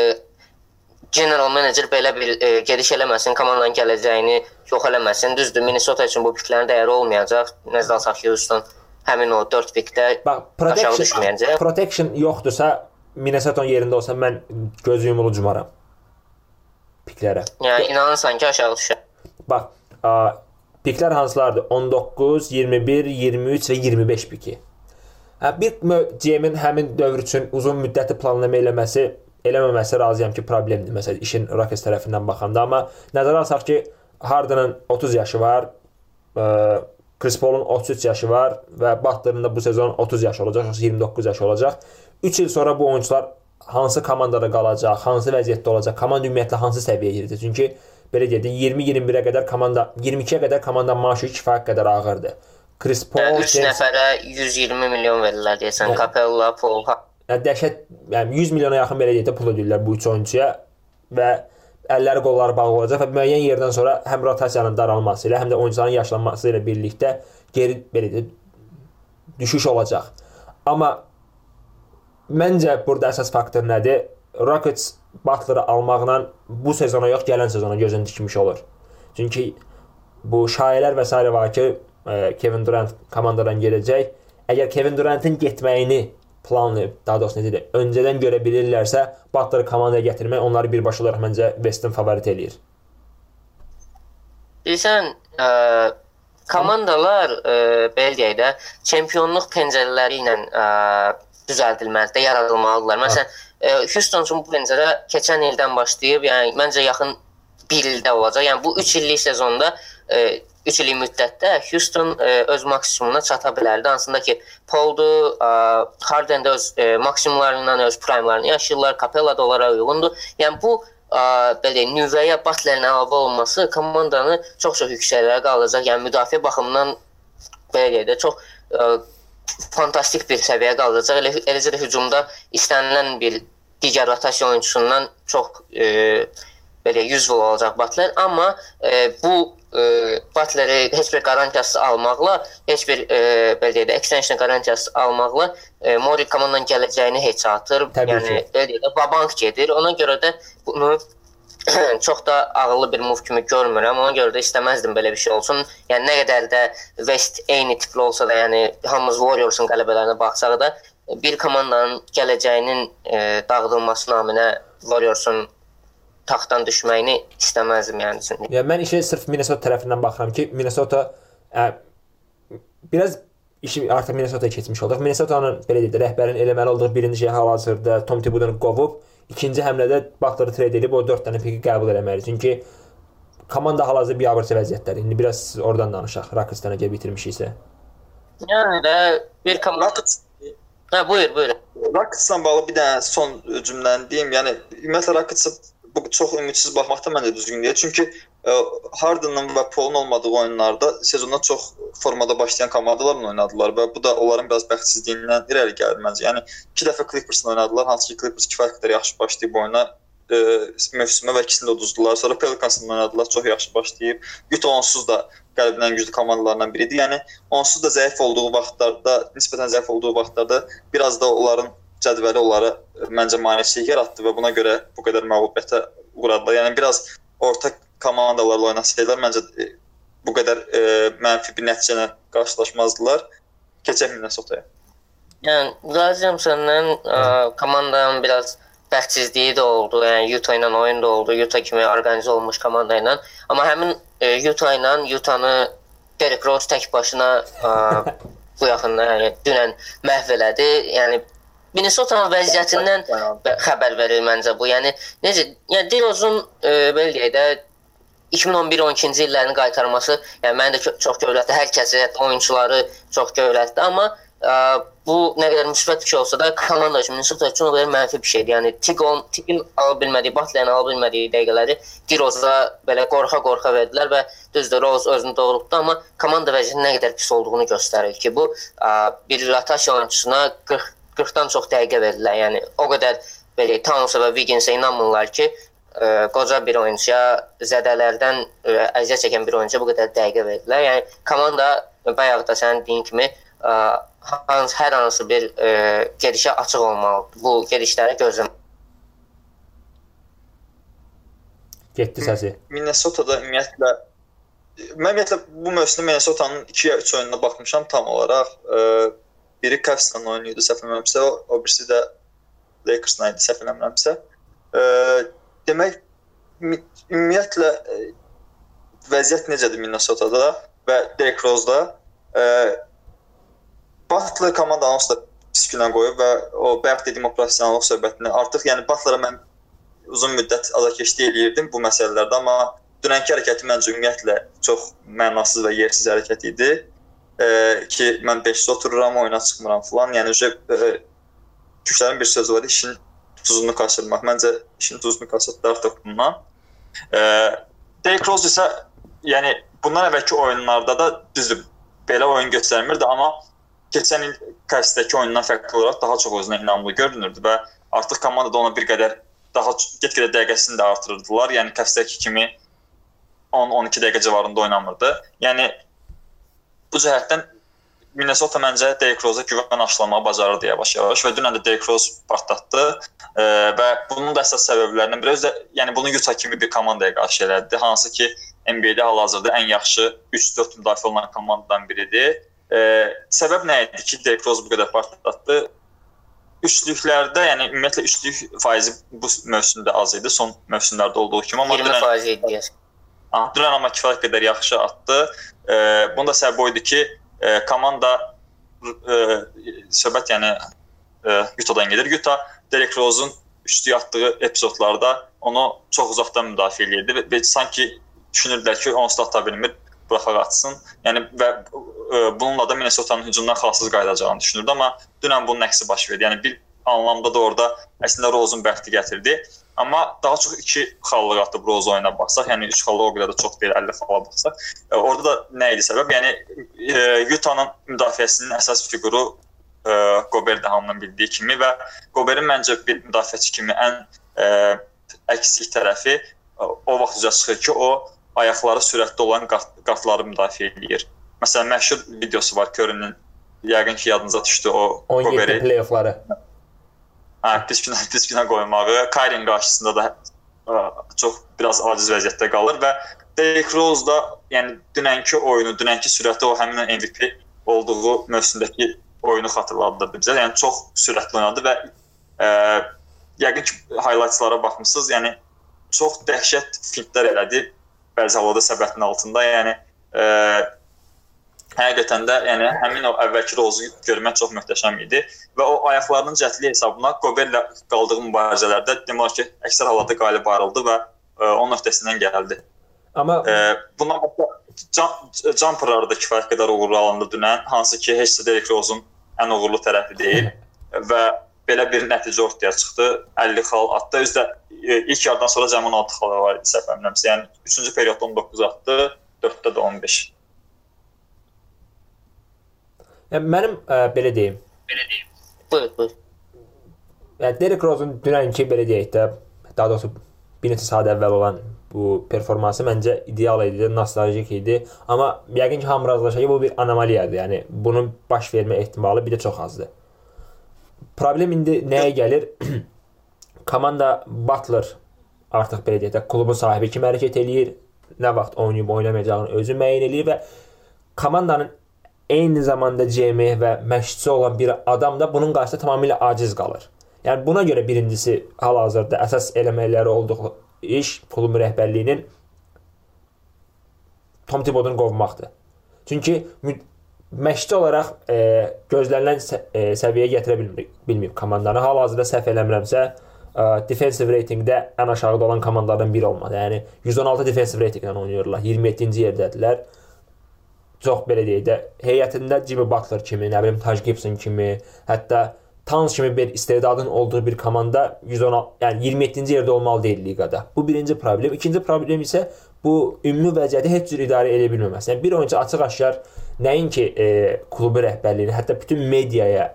general manager belə bir e, gediş eləməsin, komandanın gələcəyini yox eləməsin. Düzdür, Minnesota üçün bu piklərin dəyəri olmayacaq. Nəzərə alsaq ki, Houston həmin o 4 pikdə bax protection, protection yoxdursa Minnesota-nın yerində olsam mən göz yumulu cumaram piklərə. Yəni inanırsan ki, aşağı düşər. Bax, ə, piklər hansılardır? 19, 21, 23 və 25 piki. Hə, bir GM-in həmin dövr üçün uzun müddətli planlama eləməsi, eləməməsi razıyam ki, problemdir. Məsələn, işin Rockets tərəfindən baxanda, amma nəzərə alsaq ki, Harden'ın 30 yaşı var, ə, Chris Paul'un 33 yaşı var və Butler'ın da bu sezon 30 yaşı olacaq, yoxsa 29 yaşı olacaq. 3 il sonra bu oyunçular hansı komandada qalacaq, hansı vəziyyətdə olacaq, komanda ümumiyyətlə hansı səviyyəyə yerəcək? Çünki belə deyək, 20-21-ə qədər komanda 22-yə qədər komanda maaşı kifayət qədər ağırdır. Chris Paul 3 nəfərə 120 milyon verirlər deyəsən, Capella, Paul. Yəni dəhşət, yəni 100 milyona yaxın belə deyək də pul ödəyirlər bu üç oyunçuya və əlləri qolları bağlı olacaq və müəyyən yerdən sonra həm rotasiyanın daralması ilə, həm də oyunçuların yaşlanması ilə birlikdə geri belə də düşüş olacaq. Amma məncə burada əsas faktor nədir? Rockets Butler-ı almaqla bu sezona yox, gələn sezona gözünü dikmiş olur. Çünki bu şayələr və s. var ki, e, Kevin Durant komandadan gedəcək. Əgər Kevin Durantın getməyini planlayıb, daha doğrusu necə deyim, öncədən görə bilirlərsə, Butler komandaya gətirmək onları birbaşa olaraq məncə Westin favorit eləyir. Bilirsən, ə, komandalar ə, belə deyək də, çempionluq pəncərələri ilə ə, düzəldilməlidir, yaradılmalıdırlar. Məsələn, ə, Houston üçün bu pəncərə keçən ildən başlayıb, yəni məncə yaxın 1 ildə olacaq. Yəni bu 3 illik sezonda ə, 3 illik müddətdə Houston ə, öz maksimumuna çata bilərdi. Hansında ki, Paul-du, Harden də öz ə, maksimumlarından öz primelarını yaşayırlar, Capella da onlara uyğundur. Yəni bu ə, belə nüvəyə Butler-in əlavə olması komandanı çox-çox yüksəklərə qaldıracaq. Yəni müdafiə baxımından belə deyək də çox ə, fantastik bir səviyyəyə qaldıracaq. Elə, eləcə də hücumda istənilən bir digər rotasiya oyunçusundan çox e, belə 100 vol olacaq Butler, amma e, bu e, Butler-i heç bir qarantiyası almaqla, heç bir e, belə deyək də extension qarantiyası almaqla e, Mori komandanın gələcəyini heç atır. Təbii yəni belə deyək də babank gedir. Ona görə də bunu çox da ağıllı bir move kimi görmürəm. Ona görə də istəməzdim belə bir şey olsun. Yəni nə qədər də West eyni tipli olsa da, yəni hamımız Warriors-un qələbələrinə baxsaq da bir komandanın gələcəyinin e, dağıdılması naminə Warriors-un taxtdan düşməyini istəməzdim yəni üçün. Yəni mən işə sırf Minnesota tərəfindən baxıram ki, Minnesota ə, biraz işi artıq Minnesota-ya keçmiş olduq. Minnesota-nın belə deyək də rəhbərin eləməli olduğu birinci şey hal-hazırda Tom Thibodeau-nu qovub, ikinci həmlədə Butler-ı trade edib o 4 dənə piki qəbul etməli. Çünki komanda hal-hazırda biabırçı vəziyyətdədir. İndi biraz siz oradan danışaq. Rockets-dan əgər bitirmişiksə. Yəni də bir komanda Hə, buyur, buyur. Rockets-la bağlı bir dənə son cümləni deyim. Yəni ümumiyyətlə Rockets-a bu çox ümidsiz baxmaq da məncə düzgün deyil. Çünki ə, Harden'ın və Paul'un olmadığı oyunlarda sezonda çox formada başlayan komandalarla oynadılar və bu da onların biraz bəxtsizliyindən irəli gəlir məncə. Yəni 2 dəfə Clippers-la oynadılar, hansı ki Clippers kifayət qədər yaxşı başlayıb oyuna ə, mövsümə və ikisini də uduzdular. Sonra Pelicans-la oynadılar, çox yaxşı başlayıb. Utah onsuz da qəlbin ən güclü komandalarından biridir. Yəni onsuz da zəif olduğu vaxtlarda, nisbətən zəif olduğu vaxtlarda biraz da onların cədvəli onları ə, məncə maneəçilik yaratdı və buna görə bu qədər məğlubiyyətə uğradılar. Yəni biraz orta komandalarla oynasaydılar məncə ə, bu qədər ə, mənfi bir nəticə ilə qarşılaşmazdılar. Keçək Minnesota-ya. Yəni razıyam səndən. Ə, Komandanın biraz bəxtsizliyi də oldu. Yəni Utah ilə oyun da oldu. Utah kimi orqanizə olmuş komanda ilə. Amma həmin e, Utah ilə Utah-nı Derrick Rose tək başına ə, bu yaxında yəni dünən məhv elədi. Yəni Minnesota-nın vəziyyətindən bə- xəbər verir məncə bu. Yəni necə, yəni Dirozun e, belə deyək də 2011-12-ci illərini qaytarması, yəni məni də ço- çox kövrətdi, hər kəsi, hətta oyunçuları çox kövrətdi, amma ə, bu nə qədər müsbət bir şey olsa da komanda üçün Minnesota üçün o qədər mənfi bir şeydir. Yəni Tigon, Tigin ala bilmədiyi, Butler'ın ala bilmədiyi dəqiqələri Diroz'a belə qorxa-qorxa verdilər və düzdür Rose özünü doğrultdu, amma komanda vəziyyətinin nə qədər pis olduğunu göstərir ki, bu ə, bir rotasiya oyunçusuna 40 40-dan çox dəqiqə verdilər. Yəni o qədər belə Towns'a və Wiggins'ə inanmırlar ki, ə, qoca bir oyunçuya zədələrdən ə, əziyyət çəkən bir oyuncuya bu qədər dəqiqə verdilər. Yəni komanda bayaq da sənin dediyin kimi ə, hans, hər hansı bir ə, gedişə açıq olmalıdır. Bu gedişləri gözləm. Getdi səsi. Minnesota-da ümumiyyətlə mən ümumiyyətlə bu mövsümdə Minnesota-nın 2-3 oyununa baxmışam tam olaraq. Ə, biri Cavs-la oynayırdı səhv eləmirəmsə, o, birisi də Lakers-la idi səhv eləmirəmsə. Ə, demək ümumi- ümumiyyətlə ə, vəziyyət necədir Minnesota-da və Derrick Rose-da? Ə, Butler komandanı onsuz da pis günə qoyub və o bayaq dediyim o professionallıq söhbətini artıq yəni Butler-a mən uzun müddət azarkeşlik eləyirdim bu məsələlərdə, amma dünənki hərəkəti məncə ümumiyyətlə çox mənasız və yersiz hərəkət idi. E, ki mən 5-də otururam, oyuna çıxmıram falan. Yəni ücə e, türklərin bir sözü var, işin tuzunu qaçırmaq. Məncə işin tuzunu qaçırtdı artıq bundan. E, Derrick Rose isə yəni bundan əvvəlki oyunlarda da düzdür belə oyun göstərmirdi, amma keçən il Cavs-dəki oyundan fərqli olaraq daha çox özünə inamlı görünürdü və artıq komandada ona bir qədər daha get-gedə dəqiqəsini də artırırdılar. Yəni təfsirki kimi 10-12 dəqiqə civarında oynamırdı. Yəni bu cəhətdən Minnesota məncə Derrick Rose-a güvən aşılamağı bacarırdı yavaş-yavaş və dünən də Derrick Rose partlatdı e, və bunun da əsas səbəblərindən biri özü də yəni bunu Utah kimi bir komandaya qarşı elədi, hansı ki NBA-də hal-hazırda ən yaxşı 3-4 müdafiə olunan komandadan biridir. E, səbəb nə idi ki, Derrick Rose bu qədər partlatdı? Üçlüklərdə, yəni ümumiyyətlə üçlük faizi bu mövsümdə az idi, son mövsümlərdə olduğu kimi, amma 20% idi. Dünən amma kifayət qədər yaxşı atdı. E, bunun da səbəbi o idi ki, e, komanda e, söhbət yəni e, Utah-dan gedir. Utah Derek Rose-un üçlük atdığı epizodlarda onu çox uzaqdan müdafiə edirdi və, və sanki düşünürdülər ki, onsuz da ata bilmir, buraxaq atsın. Yəni və e, bununla da Minnesota-nın hücumdan xalsız qayıdacağını düşünürdü, amma dünən bunun əksi baş verdi. Yəni bir anlamda da orada əslində Rose-un bəxti gətirdi. Amma daha çox 2 xallıq atıb Rose oyuna baxsaq, yəni 3 xallıq o qədər də çox deyil, 50 xalla baxsaq. E, orada da nə idi səbəb? Yəni e, Utah-nın müdafiəsinin əsas fiquru e, Gobert hamının bildiyi kimi və Gobertin məncə bir müdafiəçi kimi ən e, əksik tərəfi e, o vaxt üzə çıxır ki, o ayaqları sürətli olan qart qartları müdafiə edir. Məsələn, məşhur videosu var Curry-nin yəqin ki, yadınıza düşdü o 17 Gobert play-offları. Hə, pis günə qoymağı, Kairin qarşısında da çox biraz aciz vəziyyətdə qalır və Derrick Rose da, yəni dünənki oyunu, dünənki sürəti o həmin MVP olduğu mövsümdəki oyunu xatırladırdı bizə. Yəni çox sürətli oynadı və ə, yəqin ki highlights-lara baxmısınız. Yəni çox dəhşət fintlər elədi bəzi hallarda səbətin altında. Yəni ə, həqiqətən də yəni həmin o əvvəlki rozu görmək çox möhtəşəm idi və o ayaqlarının cəhtli hesabına Goberlə qaldığı mübarizələrdə demək ki, əksər hallarda qalib ayrıldı və ə, onun öhdəsindən gəldi. Amma ə, bundan başqa jumperlarda kifayət qədər uğurlu alındı dünən, hansı ki, heç də Derrick Rose-un ən uğurlu tərəfi deyil və belə bir nəticə ortaya çıxdı. 50 xal atdı. Özdə ilk yarıdan sonra cəmi 16 xal var idi səhv etmirəmsə. Yəni 3-cü periodda 19 atdı, 4-də də 15. Yəni, mənim ə, belə deyim, Buyur, buyur. yəni Derrick Rose-un dünənki belə deyək də, daha doğrusu bir neçə saat əvvəl olan bu performansı məncə ideal idi, nostaljik idi. Amma yəqin ki, hamı razılaşır ki, bu bir anomaliyadır. Yəni bunun baş vermə ehtimalı bir də çox azdır. Problem indi nəyə gəlir? Komanda Butler artıq belə deyək də, klubun sahibi kimi hərəkət eləyir. Nə vaxt oynayıb oynamayacağını özü müəyyən eləyir və komandanın eyni zamanda GM və məşqçisi olan bir adam da bunun qarşısında tamamilə aciz qalır. Yəni buna görə birincisi hal-hazırda əsas eləməkləri olduğu iş klubun rəhbərliyinin Tom Thibodeau-nu qovmaqdır. Çünki məşqçi olaraq e, gözlənilən sə e, səviyyəyə gətirə bilmir, bilməyib komandanı. Hal-hazırda səhv eləmirəmsə, e, defensive ratingdə ən aşağıda olan komandalardan biri olmadı. Yəni 116 defensive ratinglə oynayırlar. 27-ci yerdədirlər çox belə deyək də, heyətində Jimmy Butler kimi, nə bilim Taj Gibson kimi, hətta Towns kimi bir istedadın olduğu bir komanda 110 yəni 27-ci yerdə olmalı deyil liqada. Bu birinci problem. İkinci problem isə bu ümumi vəziyyəti heç cür idarə edə bilməməsi. Yəni bir oyunçu açıq-aşkar nəinki e, klubu rəhbərliyinə, hətta bütün mediaya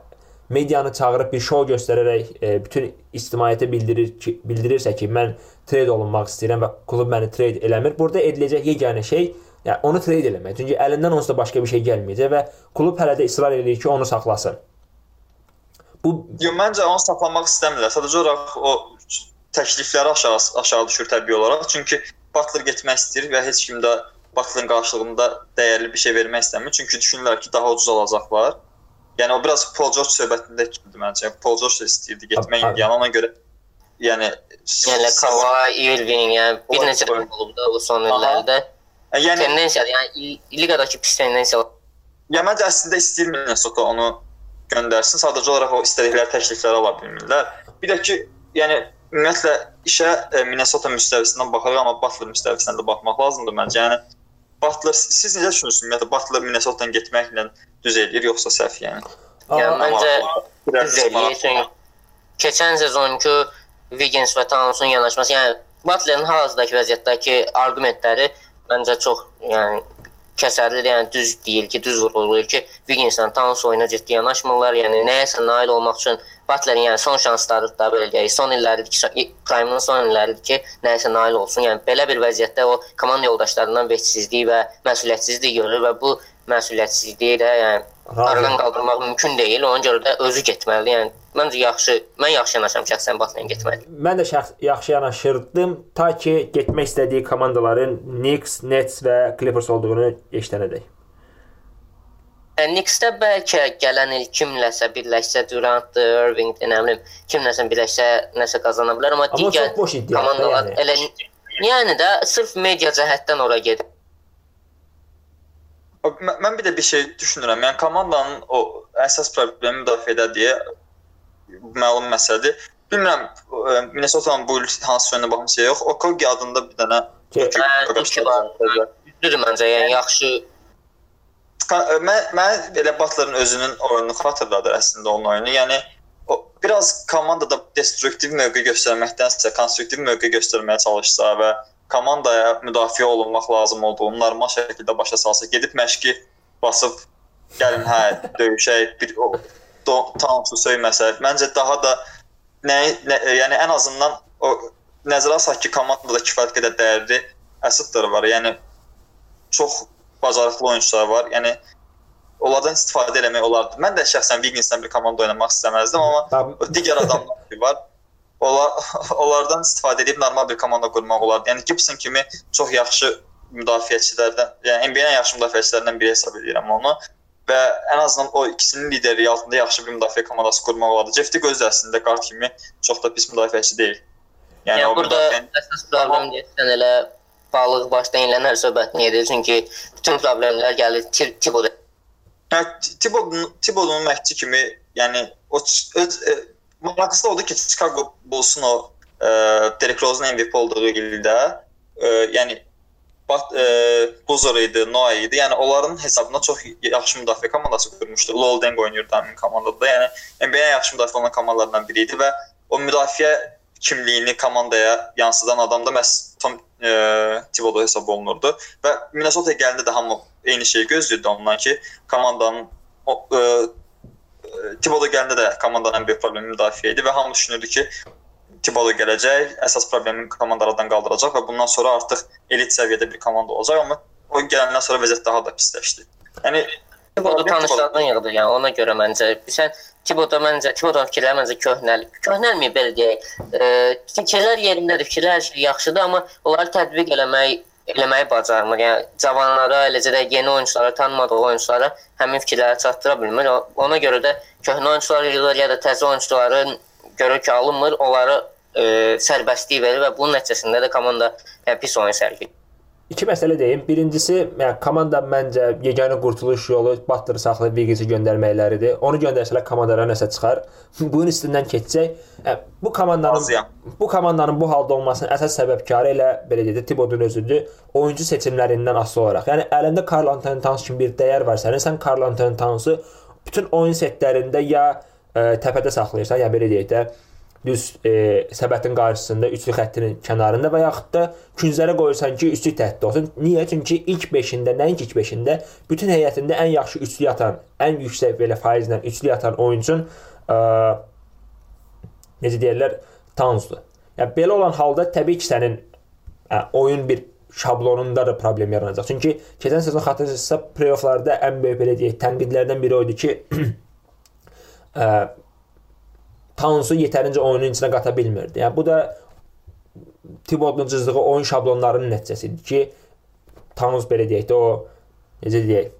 medianı çağırıb bir şou göstərərək e, bütün ictimaiyyətə bildirir ki, bildirirsə ki, mən trade olunmaq istəyirəm və klub məni trade eləmir. Burada ediləcək yeganə şey Yəni onu trade eləmək. Çünki əlindən onsuz da başqa bir şey gəlməyəcək və klub hələ də israr eləyir ki, onu saxlasın. Bu Yo, məncə onu saxlamaq istəmirlər. Sadəcə olaraq o təklifləri aşağı aşağı düşür təbii olaraq. Çünki Butler getmək istəyir və heç kim də Butler'ın qarşılığında dəyərli bir şey vermək istəmir. Çünki düşünürlər ki, daha ucuz alacaqlar. Yəni o biraz Paul George söhbətində kimdir məncə. Paul George da istəyirdi getmək, yəni ona görə yəni Yəni Kawhi Irving, yəni bir neçə olubdu bu son illərdə. Aha. Yəni tendensiyadır. Yəni liqadakı pis tendensiyalar. Ya məncə əslində istəyir Minnesota onu göndərsin. Sadəcə olaraq o istədikləri təklifləri ala bilmirlər. Bir də ki, yəni ümumiyyətlə işə e, Minnesota müstəvisindən baxaraq, amma Butler müstəvisindən də baxmaq lazımdır məncə. Yəni Butler siz necə düşünürsünüz? Ümumiyyətlə Butler Minnesota-dan getməklə düz eləyir yoxsa səhv yəni? Yəni məncə düz eləyir. Çünki keçən sezonki Wiggins və Towns'un yanaşması, yəni Butler'ın hal-hazırdakı vəziyyətdəki arqumentləri məncə çox yəni kəsərlidir, yəni düz deyil ki, düz vurğulayır ki, Wigginslə Towns oyuna ciddi yanaşmırlar. Yəni nəyəsə nail olmaq üçün Butlerin yəni son şansları da belə deyək, son illəridir ki, Prime-ın son illəridir ki, nəyisə nail olsun. Yəni belə bir vəziyyətdə o komanda yoldaşlarından vəhtsizlik və məsuliyyətsizlik görür və bu məsuliyyətsizliyi də yəni aradan qaldırmaq mümkün deyil. Ona görə də özü getməlidir. Yəni məncə yaxşı, mən yaxşı yanaşıram şəxsən Butlerə getməli. Mən də şəxs yaxşı yanaşırdım ta ki getmək istədiyi komandaların Knicks, Nets və Clippers olduğunu eşidənədək. Knicksdə bəlkə gələn il kimləsə birləşsə Durant, Irving, nə bilim, kimləsə birləşsə nəsə qazana bilər, amma, amma digər komandalar yəni. elə yəni də sırf media cəhətdən ora gedir. Mən, bir də bir şey düşünürəm. Yəni komandanın o əsas problemi müdafiədə deyə məlum məsələdir. Bilmirəm Minnesota-nın bu il hansı yönünə baxmısa yox. Okogi adında bir dənə Düzdür məncə, yəni yaxşı mən mən belə Butlerin özünün oyununu xatırladır əslində onun oyunu. Yəni o biraz komandada destruktiv mövqe göstərməkdənsə konstruktiv mövqe göstərməyə çalışsa və komandaya müdafiə olunmaq lazım olduğunu normal şəkildə başa salsa, gedib məşqi basıb gəlin hə döyüşək bir o tansu söyməsə, məncə daha da nə, nə yəni ən azından o nəzərə alsaq ki, komandada kifayət qədər dəyərli əsaslar var. Yəni çox bacarıqlı oyunçular var. Yəni onlardan istifadə eləmək olardı. Mən də şəxsən Wigginslə bir komanda oynamaq istəməzdim, amma digər adamlar var. Onlar onlardan istifadə edib normal bir komanda qurmaq olardı. Yəni Gibson kimi çox yaxşı müdafiəçilərdən, yəni NBA-nin yaxşı müdafiəçilərindən biri hesab edirəm onu və ən azından o ikisinin lideri altında yaxşı bir müdafiə komandası qurmaq olardı. Jeff Teague öz əslində qart kimi çox da pis müdafiəçi deyil. Yəni, yəni burada müdafiə... əsas problem deyəsən elə balıq başdan ilənər söhbətini edir. Çünki bütün problemlər gəlir Tiboda. Hə, Tibodun Tibodun məşqçi kimi, yəni o öz maraqlısı odur ki, Chicago Bulls'un o e, Derrick Rose'un MVP olduğu ildə, e, yəni Bat e, Buzor idi, Noah idi. Yəni onların hesabına çox yaxşı müdafiə komandası qurmuşdu. Lol Deng oynayırdı həmin komandada. Yəni NBA yaxşı olan komandalardan biri idi və o müdafiə kimliyini komandaya yansıdan adam da məhz Tom e, Thibodeau hesab olunurdu və Minnesota gələndə də hamı eyni şeyi gözləyirdi ondan ki, komandanın o, e, Thibodeau gələndə də komandanın ən böyük problemi müdafiə idi və hamı düşünürdü ki, Thibodeau gələcək, əsas problemi komandalardan qaldıracaq və bundan sonra artıq elit səviyyədə bir komanda olacaq, amma o gələndən sonra vəziyyət daha da pisləşdi. Yəni Thibodeau tanışlardan yığdı, yəni ona görə məncə sən Thibodeau məncə Thibodeau fikirləri məncə köhnəlik. Köhnəlməyib belə deyək. E, fikirlər yerindədir, fikirlər hər şey yaxşıdır, amma onları tətbiq eləmək eləməyi bacarmır. Yəni cavanlara, eləcə də yeni oyunçulara, tanımadığı oyunçulara həmin fikirləri çatdıra bilmir. Ona görə də köhnə oyunçular ya da təzə oyunçuların görür ki, alınmır, onları e, sərbəstlik verir və bunun nəticəsində də komanda yəni, pis oyun sərgiləyir. İki məsələ deyim. Birincisi, yəni komanda məncə yeganə qurtuluş yolu Butler saxlayıb Vegas-i göndərməkləridir. Onu göndərsələr komandaya nəsə çıxar. Bunun üstündən keçsək, yəni, bu komandanın bu komandanın bu halda olmasının əsas səbəbkarı elə belə deyək, Tibodun özüdür. Oyuncu seçimlərindən asılı olaraq. Yəni əlində Karl Anthony Towns kimi bir dəyər var sənin, sən Karl Anthony Towns-u bütün oyun setlərində ya ə, təpədə saxlayırsan, ya belə deyək də, düz e, səbətin qarşısında üçlü xəttinin kənarında və yaxud da künclərə qoyursan ki, üçlük təhdid olsun. Niyə? Çünki ilk 5-də, nəinki ilk 5-də bütün heyətində ən yaxşı üçlü atan, ən yüksək belə faizlə üçlü atan oyuncun ə, necə deyirlər, Townsdur. Yəni belə olan halda təbii ki, sənin ə, oyun bir şablonunda da problem yaranacaq. Çünki keçən sezon xatırlayırsa, play-offlarda ən böyük belə deyək, tənqidlərdən biri o idi ki, ə, Tansu yetərincə oyunun içinə qata bilmirdi. Yəni bu da Tibodun cızdığı oyun şablonlarının nəticəsidir ki, Tanus belə deyək də o necə deyək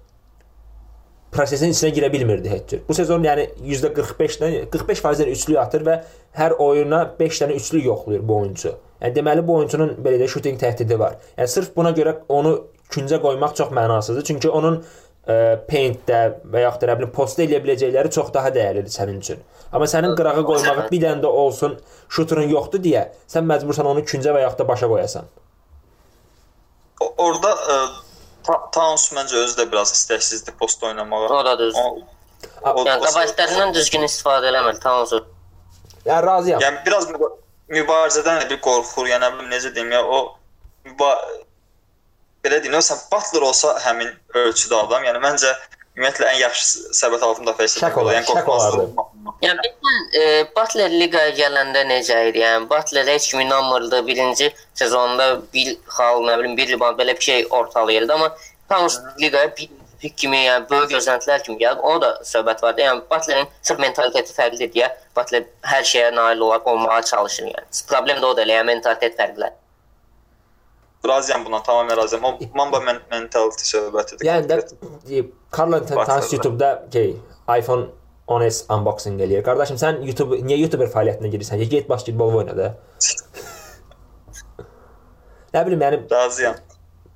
prosesin içinə girə bilmirdi heç cür. Bu sezon yəni %45-dən 45%-dən üçlük atır və hər oyuna 5 dənə üçlük yoxlayır bu oyunçu. Yəni deməli bu oyunçunun belə də şuting təhdidi var. Yəni sırf buna görə onu küncə qoymaq çox mənasızdır. Çünki onun ə, paintdə və yaxud da nə bilim postda eləyə biləcəkləri çox daha dəyərlidir sənin üçün. Amma sənin qırağa qoymağı bir dənə də olsun, şuturun yoxdur deyə sən məcbursan onu küncə və yaxud da başa qoyasan. Orda ə, Towns məncə özü də biraz istəksizdir post oynamağa. O da düz. Yəni qabaqlarından düzgün istifadə eləmir Towns. Yəni razıyam. Yəni biraz mübarizədən də bir qorxur, yəni necə deyim ya o belə deyim, sən Butler olsa həmin ölçüdə adam, yəni məncə ümumiyyətlə ən yaxşı səbət altında müdafiəçi olar. Yəni qorxmazdı. Yəni bilən e, Butler liqaya gələndə necə idi? Yəni Butler heç kim inanmırdı. Birinci sezonda bir xal, nə bilim, bir riband belə bir şey ortalayırdı, amma Towns liqaya bir pik kimi, yəni böyük gözləntilər kimi gəlib. Ona da söhbət vardı. Yəni Butlerin sırf mentaliteti fərqlidir deyə Butler hər şeyə nail ola olmağa çalışır yəni. Problem də o da elə, yəni mentalitet fərqlidir. Razıyam buna, tamamilə razıyam. O Mamba men mentality söhbətidir. Yəni də Carl Tans YouTube-da şey, iPhone 10s unboxing eləyir. Qardaşım sən YouTube niyə YouTuber fəaliyyətinə girirsən? Get basketbol oyna da. nə bilim, yəni razıyam.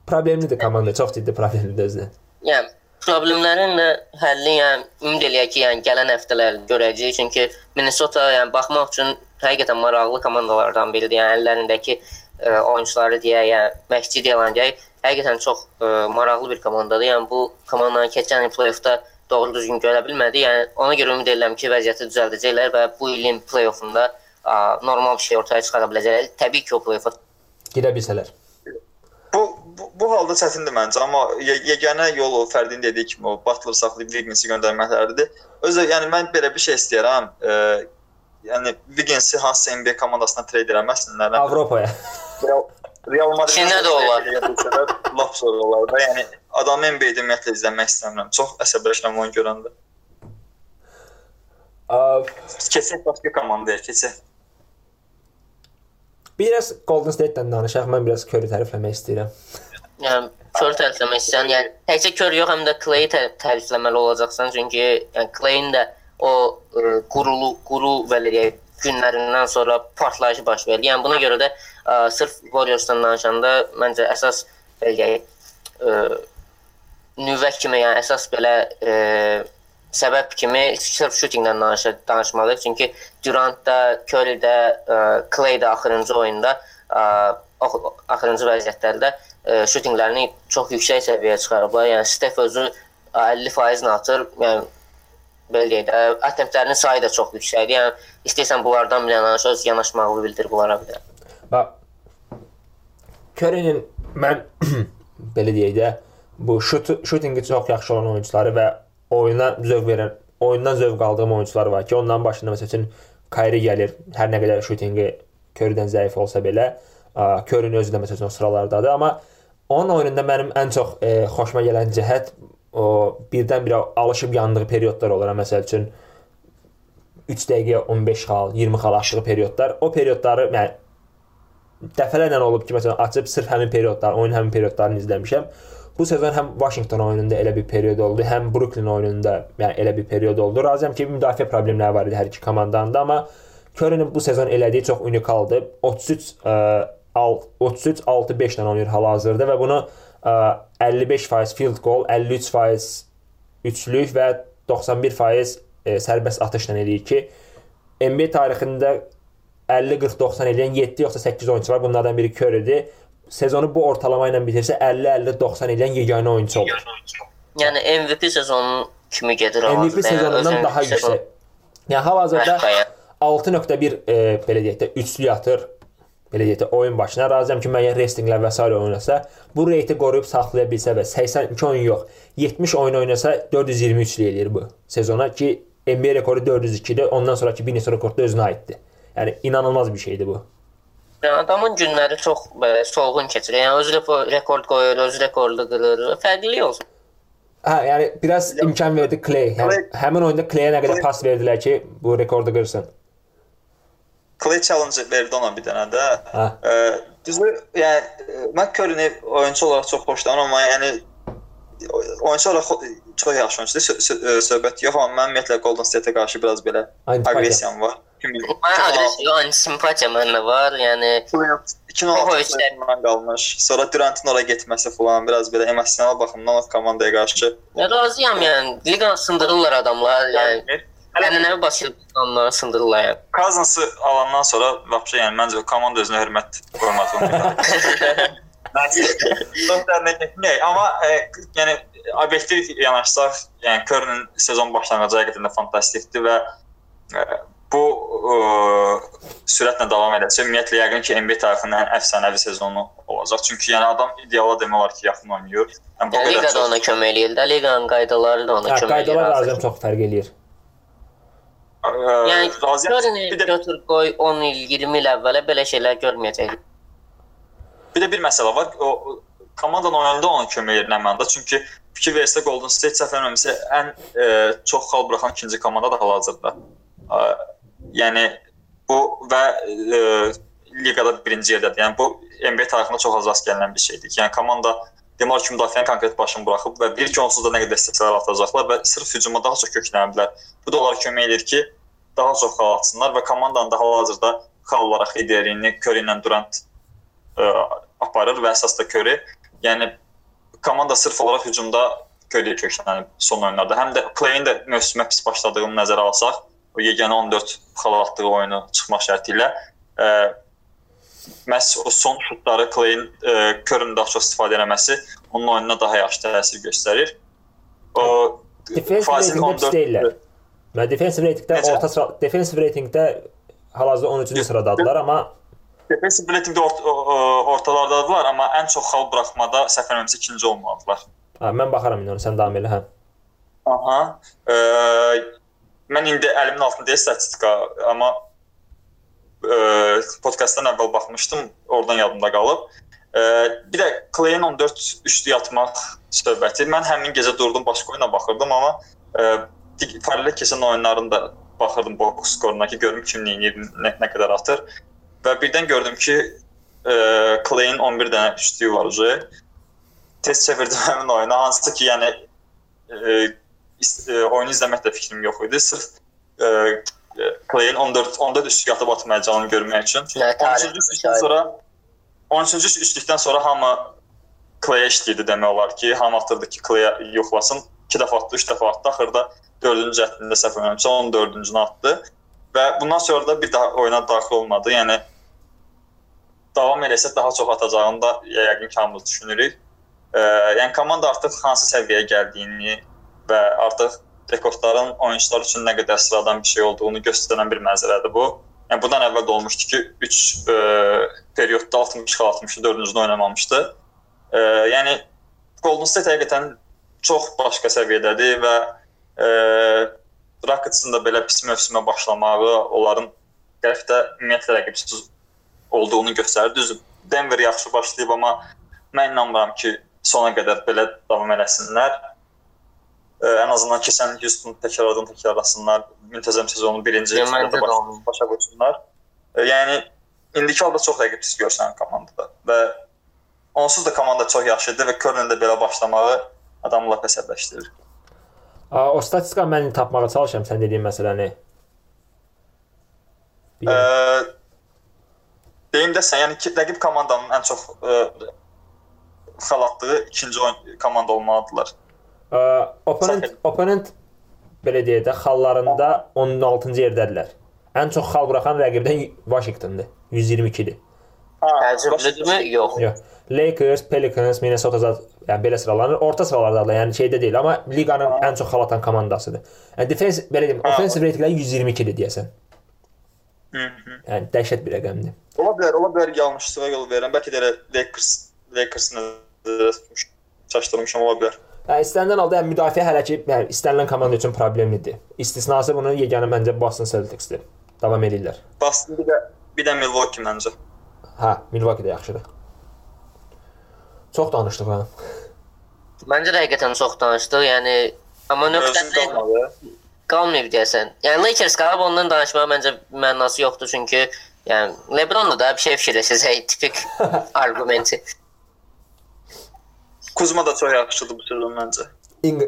Problemlidir komanda, çox ciddi problemlidir özü. Yəni problemlərin də həlli, yəni ümid eləyək ki, yəni gələn həftələr görəcəyik. Çünki Minnesota yəni baxmaq üçün həqiqətən maraqlı komandalardan biridir. Yəni əllərindəki ə, oyunçuları deyə, yəni məşqçi deyilən deyək, həqiqətən çox ə, maraqlı bir komandadır. Yəni bu komandanın keçən il play-offda doğru düzgün görə bilmədi. Yəni ona görə ümid edirəm ki, vəziyyəti düzəldəcəklər və bu ilin play-offunda ə, normal bir şey ortaya çıxara biləcəklər. Təbii ki, o play-offa girə bilsələr. Bu, bu bu halda çətindir məncə, amma yeganə yol o Fərdin dediyi kimi o Butler saxlayıb Wigginsi göndərməkləridir. Özü yəni mən belə bir şey istəyirəm. E, yəni Wigginsi hansısa NBA komandasına trade eləməsinlər. Avropaya. Real, Real Madrid Çinə də olar. Lap sonra olar da. Yəni adamı NBA-də ümumiyyətlə izləmək istəmirəm. Çox əsəbləşirəm onu görəndə. Keçək başqa komandaya, keçək. Biraz Golden State-dən danışaq. Mən biraz Curry tərifləmək istəyirəm. Yəni Curry tərifləmək istəyirəm. Yəni təkcə Curry yox, həm də Clay tərifləməli olacaqsan, çünki yəni Clay-in də o ə, qurulu quru deyək günlərindən sonra partlayışı baş verdi. Yəni buna görə də ə, sırf Warriors-dan danışanda məncə əsas belə deyək ə, nüvə kimi, yəni əsas belə ə, səbəb kimi sırf shootingdən danış danışmalıyıq. Çünki Durant da, Curry də, Clay də axırıncı oyunda axırıncı vəziyyətlərdə shootinglərini çox yüksək səviyyəyə çıxarıblar. Yəni Steph özü 50% atır. Yəni belə deyək də, attemptlərinin sayı da çox yüksəkdir. Yəni istəyirsən bunlardan bir yanaş öz yanaşmağı bildir bunlara bir. Bax Curry-nin mən belə deyək də bu şut shootingi çox yaxşı olan oyunçuları və oyuna zövq verən, oyundan zövq aldığım oyunçular var ki, onların başında məsəl üçün Kayri gəlir. Hər nə qədər şutinqi Kördən zəif olsa belə, Körün özü də məsəl üçün o sıralardadır, amma onun oyununda mənim ən çox e, xoşuma gələn cəhət o birdən-birə alışıb yandığı periodlar olur. Məsəl üçün 3 dəqiqə 15 xal, 20 xal aşığı periodlar. O periodları yəni dəfələrlə olub ki, məsələn açıb sırf həmin periodlar, oyun həmin periodlarını izləmişəm. Bu sezon həm Washington oyununda elə bir period oldu, həm Brooklyn oyununda yəni elə bir period oldu. Razıyam ki, müdafiə problemləri var idi hər iki komandanın da, amma Curry-nin bu sezon elədiyi çox unikaldır. 33 ə, 33 6-5 ilə oynayır hal-hazırda və bunu 55% field goal, 53% üçlük və 91% ə, sərbəst atışla eləyir ki, NBA tarixində 50-40-90 eləyən 7 yoxsa 8 oyunçu var. Bunlardan biri Curry-dir sezonu bu ortalama ilə bitirsə 50-50-90 edən yeganə oyunçu olur. Yəni MVP sezonu kimi gedir MVP sezonundan yəni, daha yüksək. Yəni hal-hazırda 6.1 e, belə deyək də üçlük atır. Belə deyək də oyun başına razıyam ki, müəyyən restinglər və s. oynasa, bu reyti qoruyub saxlaya bilsə və 82 oyun yox, 70 oyun oynasa 423 eləyir bu sezona ki, NBA rekoru 402-dir. Ondan sonrakı bir neçə rekord da özünə aiddir. Yəni inanılmaz bir şeydir bu. Yəni adamın günləri çox belə solğun keçir. Yəni özü rekord qoyur, özü rekordu qırır. Fərqli olsun. Hə, yəni biraz imkan verdi Clay. Yəni həmin oyunda Clay-ə nə qədər pas verdilər ki, bu rekordu qırsın. Clay challenge verdi ona bir dənə də. Hə. E, düzdür, yəni mən Curry-ni oyunçu olaraq çox xoşlayıram, amma yəni oyunçu olaraq çox yaxşı oyunçudur. Söhbət yox, amma mən ümumiyyətlə Golden State-ə qarşı biraz belə aqressiyam var. Mən aqressiya, antisimpatiya məndə var. Yəni 2016-dan qalmış. Sonra Durant'ın ora getməsi falan biraz belə emosional baxımdan o komandaya qarşı. Ya razıyam yəni. Liqanı sındırırlar adamlar. Yəni Ənənəvi basıb onları sındırırlar yəni. Cousins-ı alandan sonra vəbşə yəni məncə komanda özünə hörmət. Çox dərinə getməyək, amma e, yəni obyektiv yanaşsaq, yəni Körnün sezon başlanğıcı həqiqətən də fantastikdir və e, bu ə, e, sürətlə davam edəcək. Ümumiyyətlə yəqin ki, NBA tarixinin ən əfsanəvi sezonu olacaq. Çünki yəni adam ideala demək olar ki, yaxın oynayır. Yəni bu yəni, qədər çox ona kömək eləyir də, liqanın qaydaları da ona hə, kömək eləyir. Qaydalar lazım çox fərq eləyir. Yəni. Körni Bir də götür qoy 10 il, 20 il əvvələ belə şeylər görməyəcəkdik. bir də bir məsələ var. O komandanın oyununda ona kömək edir məndə. Çünki fikir versə Golden State səhv eləmirəmsə ən e, çox xal buraxan ikinci komanda da hal-hazırda. E, yəni bu və e, liqada birinci yerdədir. Yəni bu NBA tarixində çox az rast gəlinən bir şeydir. Yəni komanda demək ki, müdafiənin konkret başını buraxıb və bir ki onsuz da nə qədər istəsələr atacaqlar və sırf hücuma daha çox kökləniblər. Bu da onlara kömək edir ki, daha çox xal atsınlar və komandanın da hal-hazırda xal olaraq liderliyini Curry ilə Durant ə, aparır və əsas da Curry. Yəni komanda sırf olaraq hücumda Curry köklənib son oyunlarda. Həm də Clay-in də mövsümə pis başladığını nəzərə alsaq, o yeganə 14 xal atdığı oyunu çıxmaq şərti ilə ə, məhz o son şutları Clay-in Curry-nin daha çox istifadə etməsi onun oyununa daha yaxşı təsir göstərir. O Fazil ratingdə pis 14 deyirlər. Və defensive Necə? orta sıra defensive ratingdə hal-hazırda 13-cü sıradadılar, amma Defensive ratingdə ort ortalardadılar, amma ən çox xal buraxmada səhv eləmirəmsə ikinci olmalıdılar. ha, mən baxaram indi ona, sən davam elə, hə. Aha. Ə, mən indi əlimin altında statistika, amma ə, podkastdan əvvəl baxmışdım, oradan yadımda qalıb. Ə, bir də Clay-in 14 üçlük atmaq söhbəti. Mən həmin gecə durdum başqa oyuna baxırdım, amma dig- paralel keçən oyunlarında baxırdım box skoruna ki, görüm kim edir, nə, nə qədər atır. Və birdən gördüm ki, ə, Clay-in 11 dənə üçlüyü var ucu. Tez çevirdim həmin oyuna, hansı ki, yəni is- ə, oyunu izləməkdə fikrim yox idi. Sırf ə, ə, Clay-in 14 14 üçlük atıb atmayacağını görmək üçün. Yəni 13-cü tarixi üçlükdən sonra 13-cü üçlükdən sonra hamı Clay-ə işləyirdi demək olar ki, hamı atırdı ki, Clay-ə yoxlasın. 2 dəfə atdı, 3 dəfə atdı. Axırda 4-cü cəhdində səhv eləmirəmsə 14-cünü atdı. Və bundan sonra da bir daha oyuna daxil olmadı. Yəni davam eləsə daha çox atacağını da yəqin ki hamımız düşünürük. Ə, yəni komanda artıq hansı səviyyəyə gəldiyini və artıq rekordların oyunçular üçün nə qədər sıradan bir şey olduğunu göstərən bir mənzərədir bu. Yəni bundan əvvəl də olmuşdu ki, 3 periodda 60 xal atmışdı, 4-cüdə oynamamışdı. Ə, yəni Golden State həqiqətən çox başqa səviyyədədir və ə, Rockets-ın da belə pis mövsümə başlamağı onların qəribdə ümumiyyətlə rəqibsiz olduğunu göstərir. Düzdür, Denver yaxşı başlayıb amma mən inanmıram ki, sona qədər belə davam eləsinlər. Ə, ən azından keçən Houston təkrardan təkrarlasınlar. Müntəzəm sezonun birinci də baş, başa qoysunlar. Yəni indiki halda çox rəqibsiz görsənir komandada və onsuz da komanda çox yaxşıdır və Curry-nin də belə başlamağı adamı lap əsəbləşdirir. A, O statistika mən tapmağa çalışıram sən dediyin məsələni. Ə, deyim də sən, yəni ki, rəqib komandanın ən çox ə, xal atdığı ikinci oyun komanda olmalıdırlar. A, Opponent opponent belə deyək də xallarında 16-cı yerdədirlər. Ən çox xal buraxan rəqibdən Washingtondır. 122-dir. Ha, Təəccüblüdürmü? Yox. Yox. Lakers, Pelicans, Minnesota zət yəni belə sıralanır. Orta sıralardadır. Yəni şeydə deyil, amma liqanın ən çox xal atan komandasıdır. Yəni defense belə deyim, Ha. offensive ratingləri 122-dir deyəsən. Hı -hı. Yəni dəhşət bir rəqəmdir. Ola bilər, ola bilər yanlışlığa yol verirəm. Bəlkə də Lakers Lakers nəzərdə tutmuş, çaşdırmışam ola bilər. Yəni istənilən halda yəni müdafiə hələ ki, yəni istənilən komanda üçün problemlidir. İstisnası bunun yeganə məncə Boston Celticsdir. Davam edirlər. Boston bir də bir də Milwaukee məncə. Hə, Milwaukee də yaxşıdır. Çox danışdıq ha. Məncə də həqiqətən çox danışdıq. Yəni amma nöqtədə qalmayıb deyəsən. Yəni Lakers qalıb ondan danışmağa məncə mənası yoxdur çünki yəni LeBron da bir şey fikirləşəcək tipik arqumenti. Kuzma da çox yaxşıdır bu sezon məncə. İng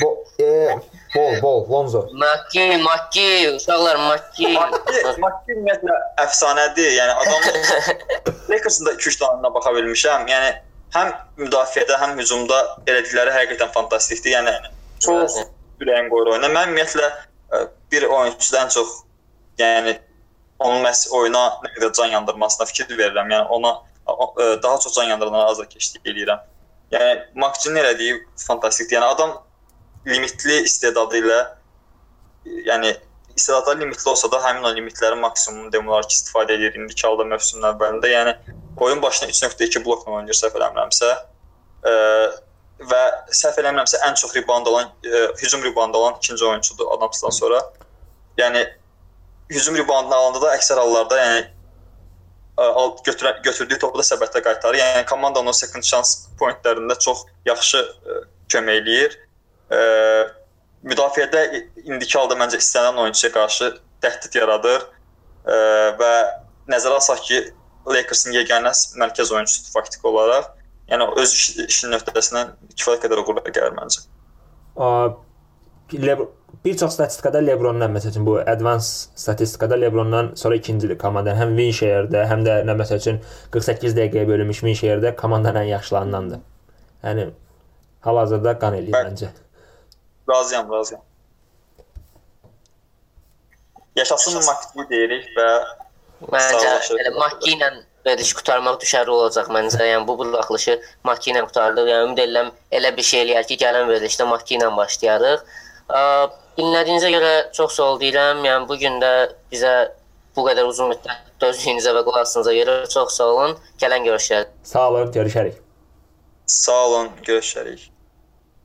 bo e bol bol Lonzo. Makki, Makki, uşaqlar Makki. Makki, Makki ümumiyyətlə əfsanədir. Yəni adam Lakers'ın da 2-3 dənəsinə baxa bilmişəm. Yəni həm müdafiədə, həm hücumda elədikləri həqiqətən fantastikdir. Yəni çox ürəyin qoyur oyuna. Mən ümumiyyətlə ə, bir oyunçudan çox yəni onun məhz oyuna nə qədər can yandırmasına fikir verirəm. Yəni ona ə, daha çox can yandıranlara az da keçdik eləyirəm. Yəni Makçinin elədiyi fantastikdir. Yəni adam limitli istedadı ilə yəni istedadları limitli olsa da həmin o limitlərin maksimumunu demək olar ki, istifadə edir indiki halda mövsümün əvvəlində. Yəni oyun başına 3.2 blokla oynayır səhv eləmirəmsə. Ə, və səhv eləmirəmsə ən çox rebound alan, ə, hücum rebound alan ikinci oyunçudur Adamsdan sonra. yəni hücum reboundunu alanda da əksər hallarda yəni götürə, götürdüyü topu da səbətə qaytarır. Yəni komanda onun second chance pointlərində çox yaxşı ə, kömək eləyir. Ə, müdafiədə indiki halda məncə istənilən oyunçuya qarşı təhdid yaradır ə, və nəzərə alsaq ki, Lakers-in yeganə mərkəz oyunçusudur faktiki olaraq. Yəni öz iş, işinin öhdəsindən kifayət qədər uğurla gəlir məncə. A, Lebr bir çox statistikada LeBrondan məsəl üçün bu advanced statistikada LeBrondan sonra ikincidir komanda. Həm win share-də, həm də nə məsəl üçün 48 dəqiqəyə bölünmüş win share-də komandanın ən yaxşılarındandır. Yəni hal-hazırda qan eləyir məncə. Razıyam, razıyam. Yaşasın Makti deyirik və Məncə elə Makki ilə veriş qutarmaq düşərli olacaq məncə. Yəni bu buraxılışı Makki ilə qutarılır. Yəni ümid edirəm elə bir şey eləyər ki, gələn verilişdə Makki ilə başlayarıq. Ə, dinlədiyinizə görə çox sağ ol deyirəm. Yəni bu gün də bizə bu qədər uzun müddət dözdüyünüzə və qulaq asdığınıza görə çox sağ olun. Gələn görüşlər. Sağ olun, görüşərik. sağ olun, görüşərik.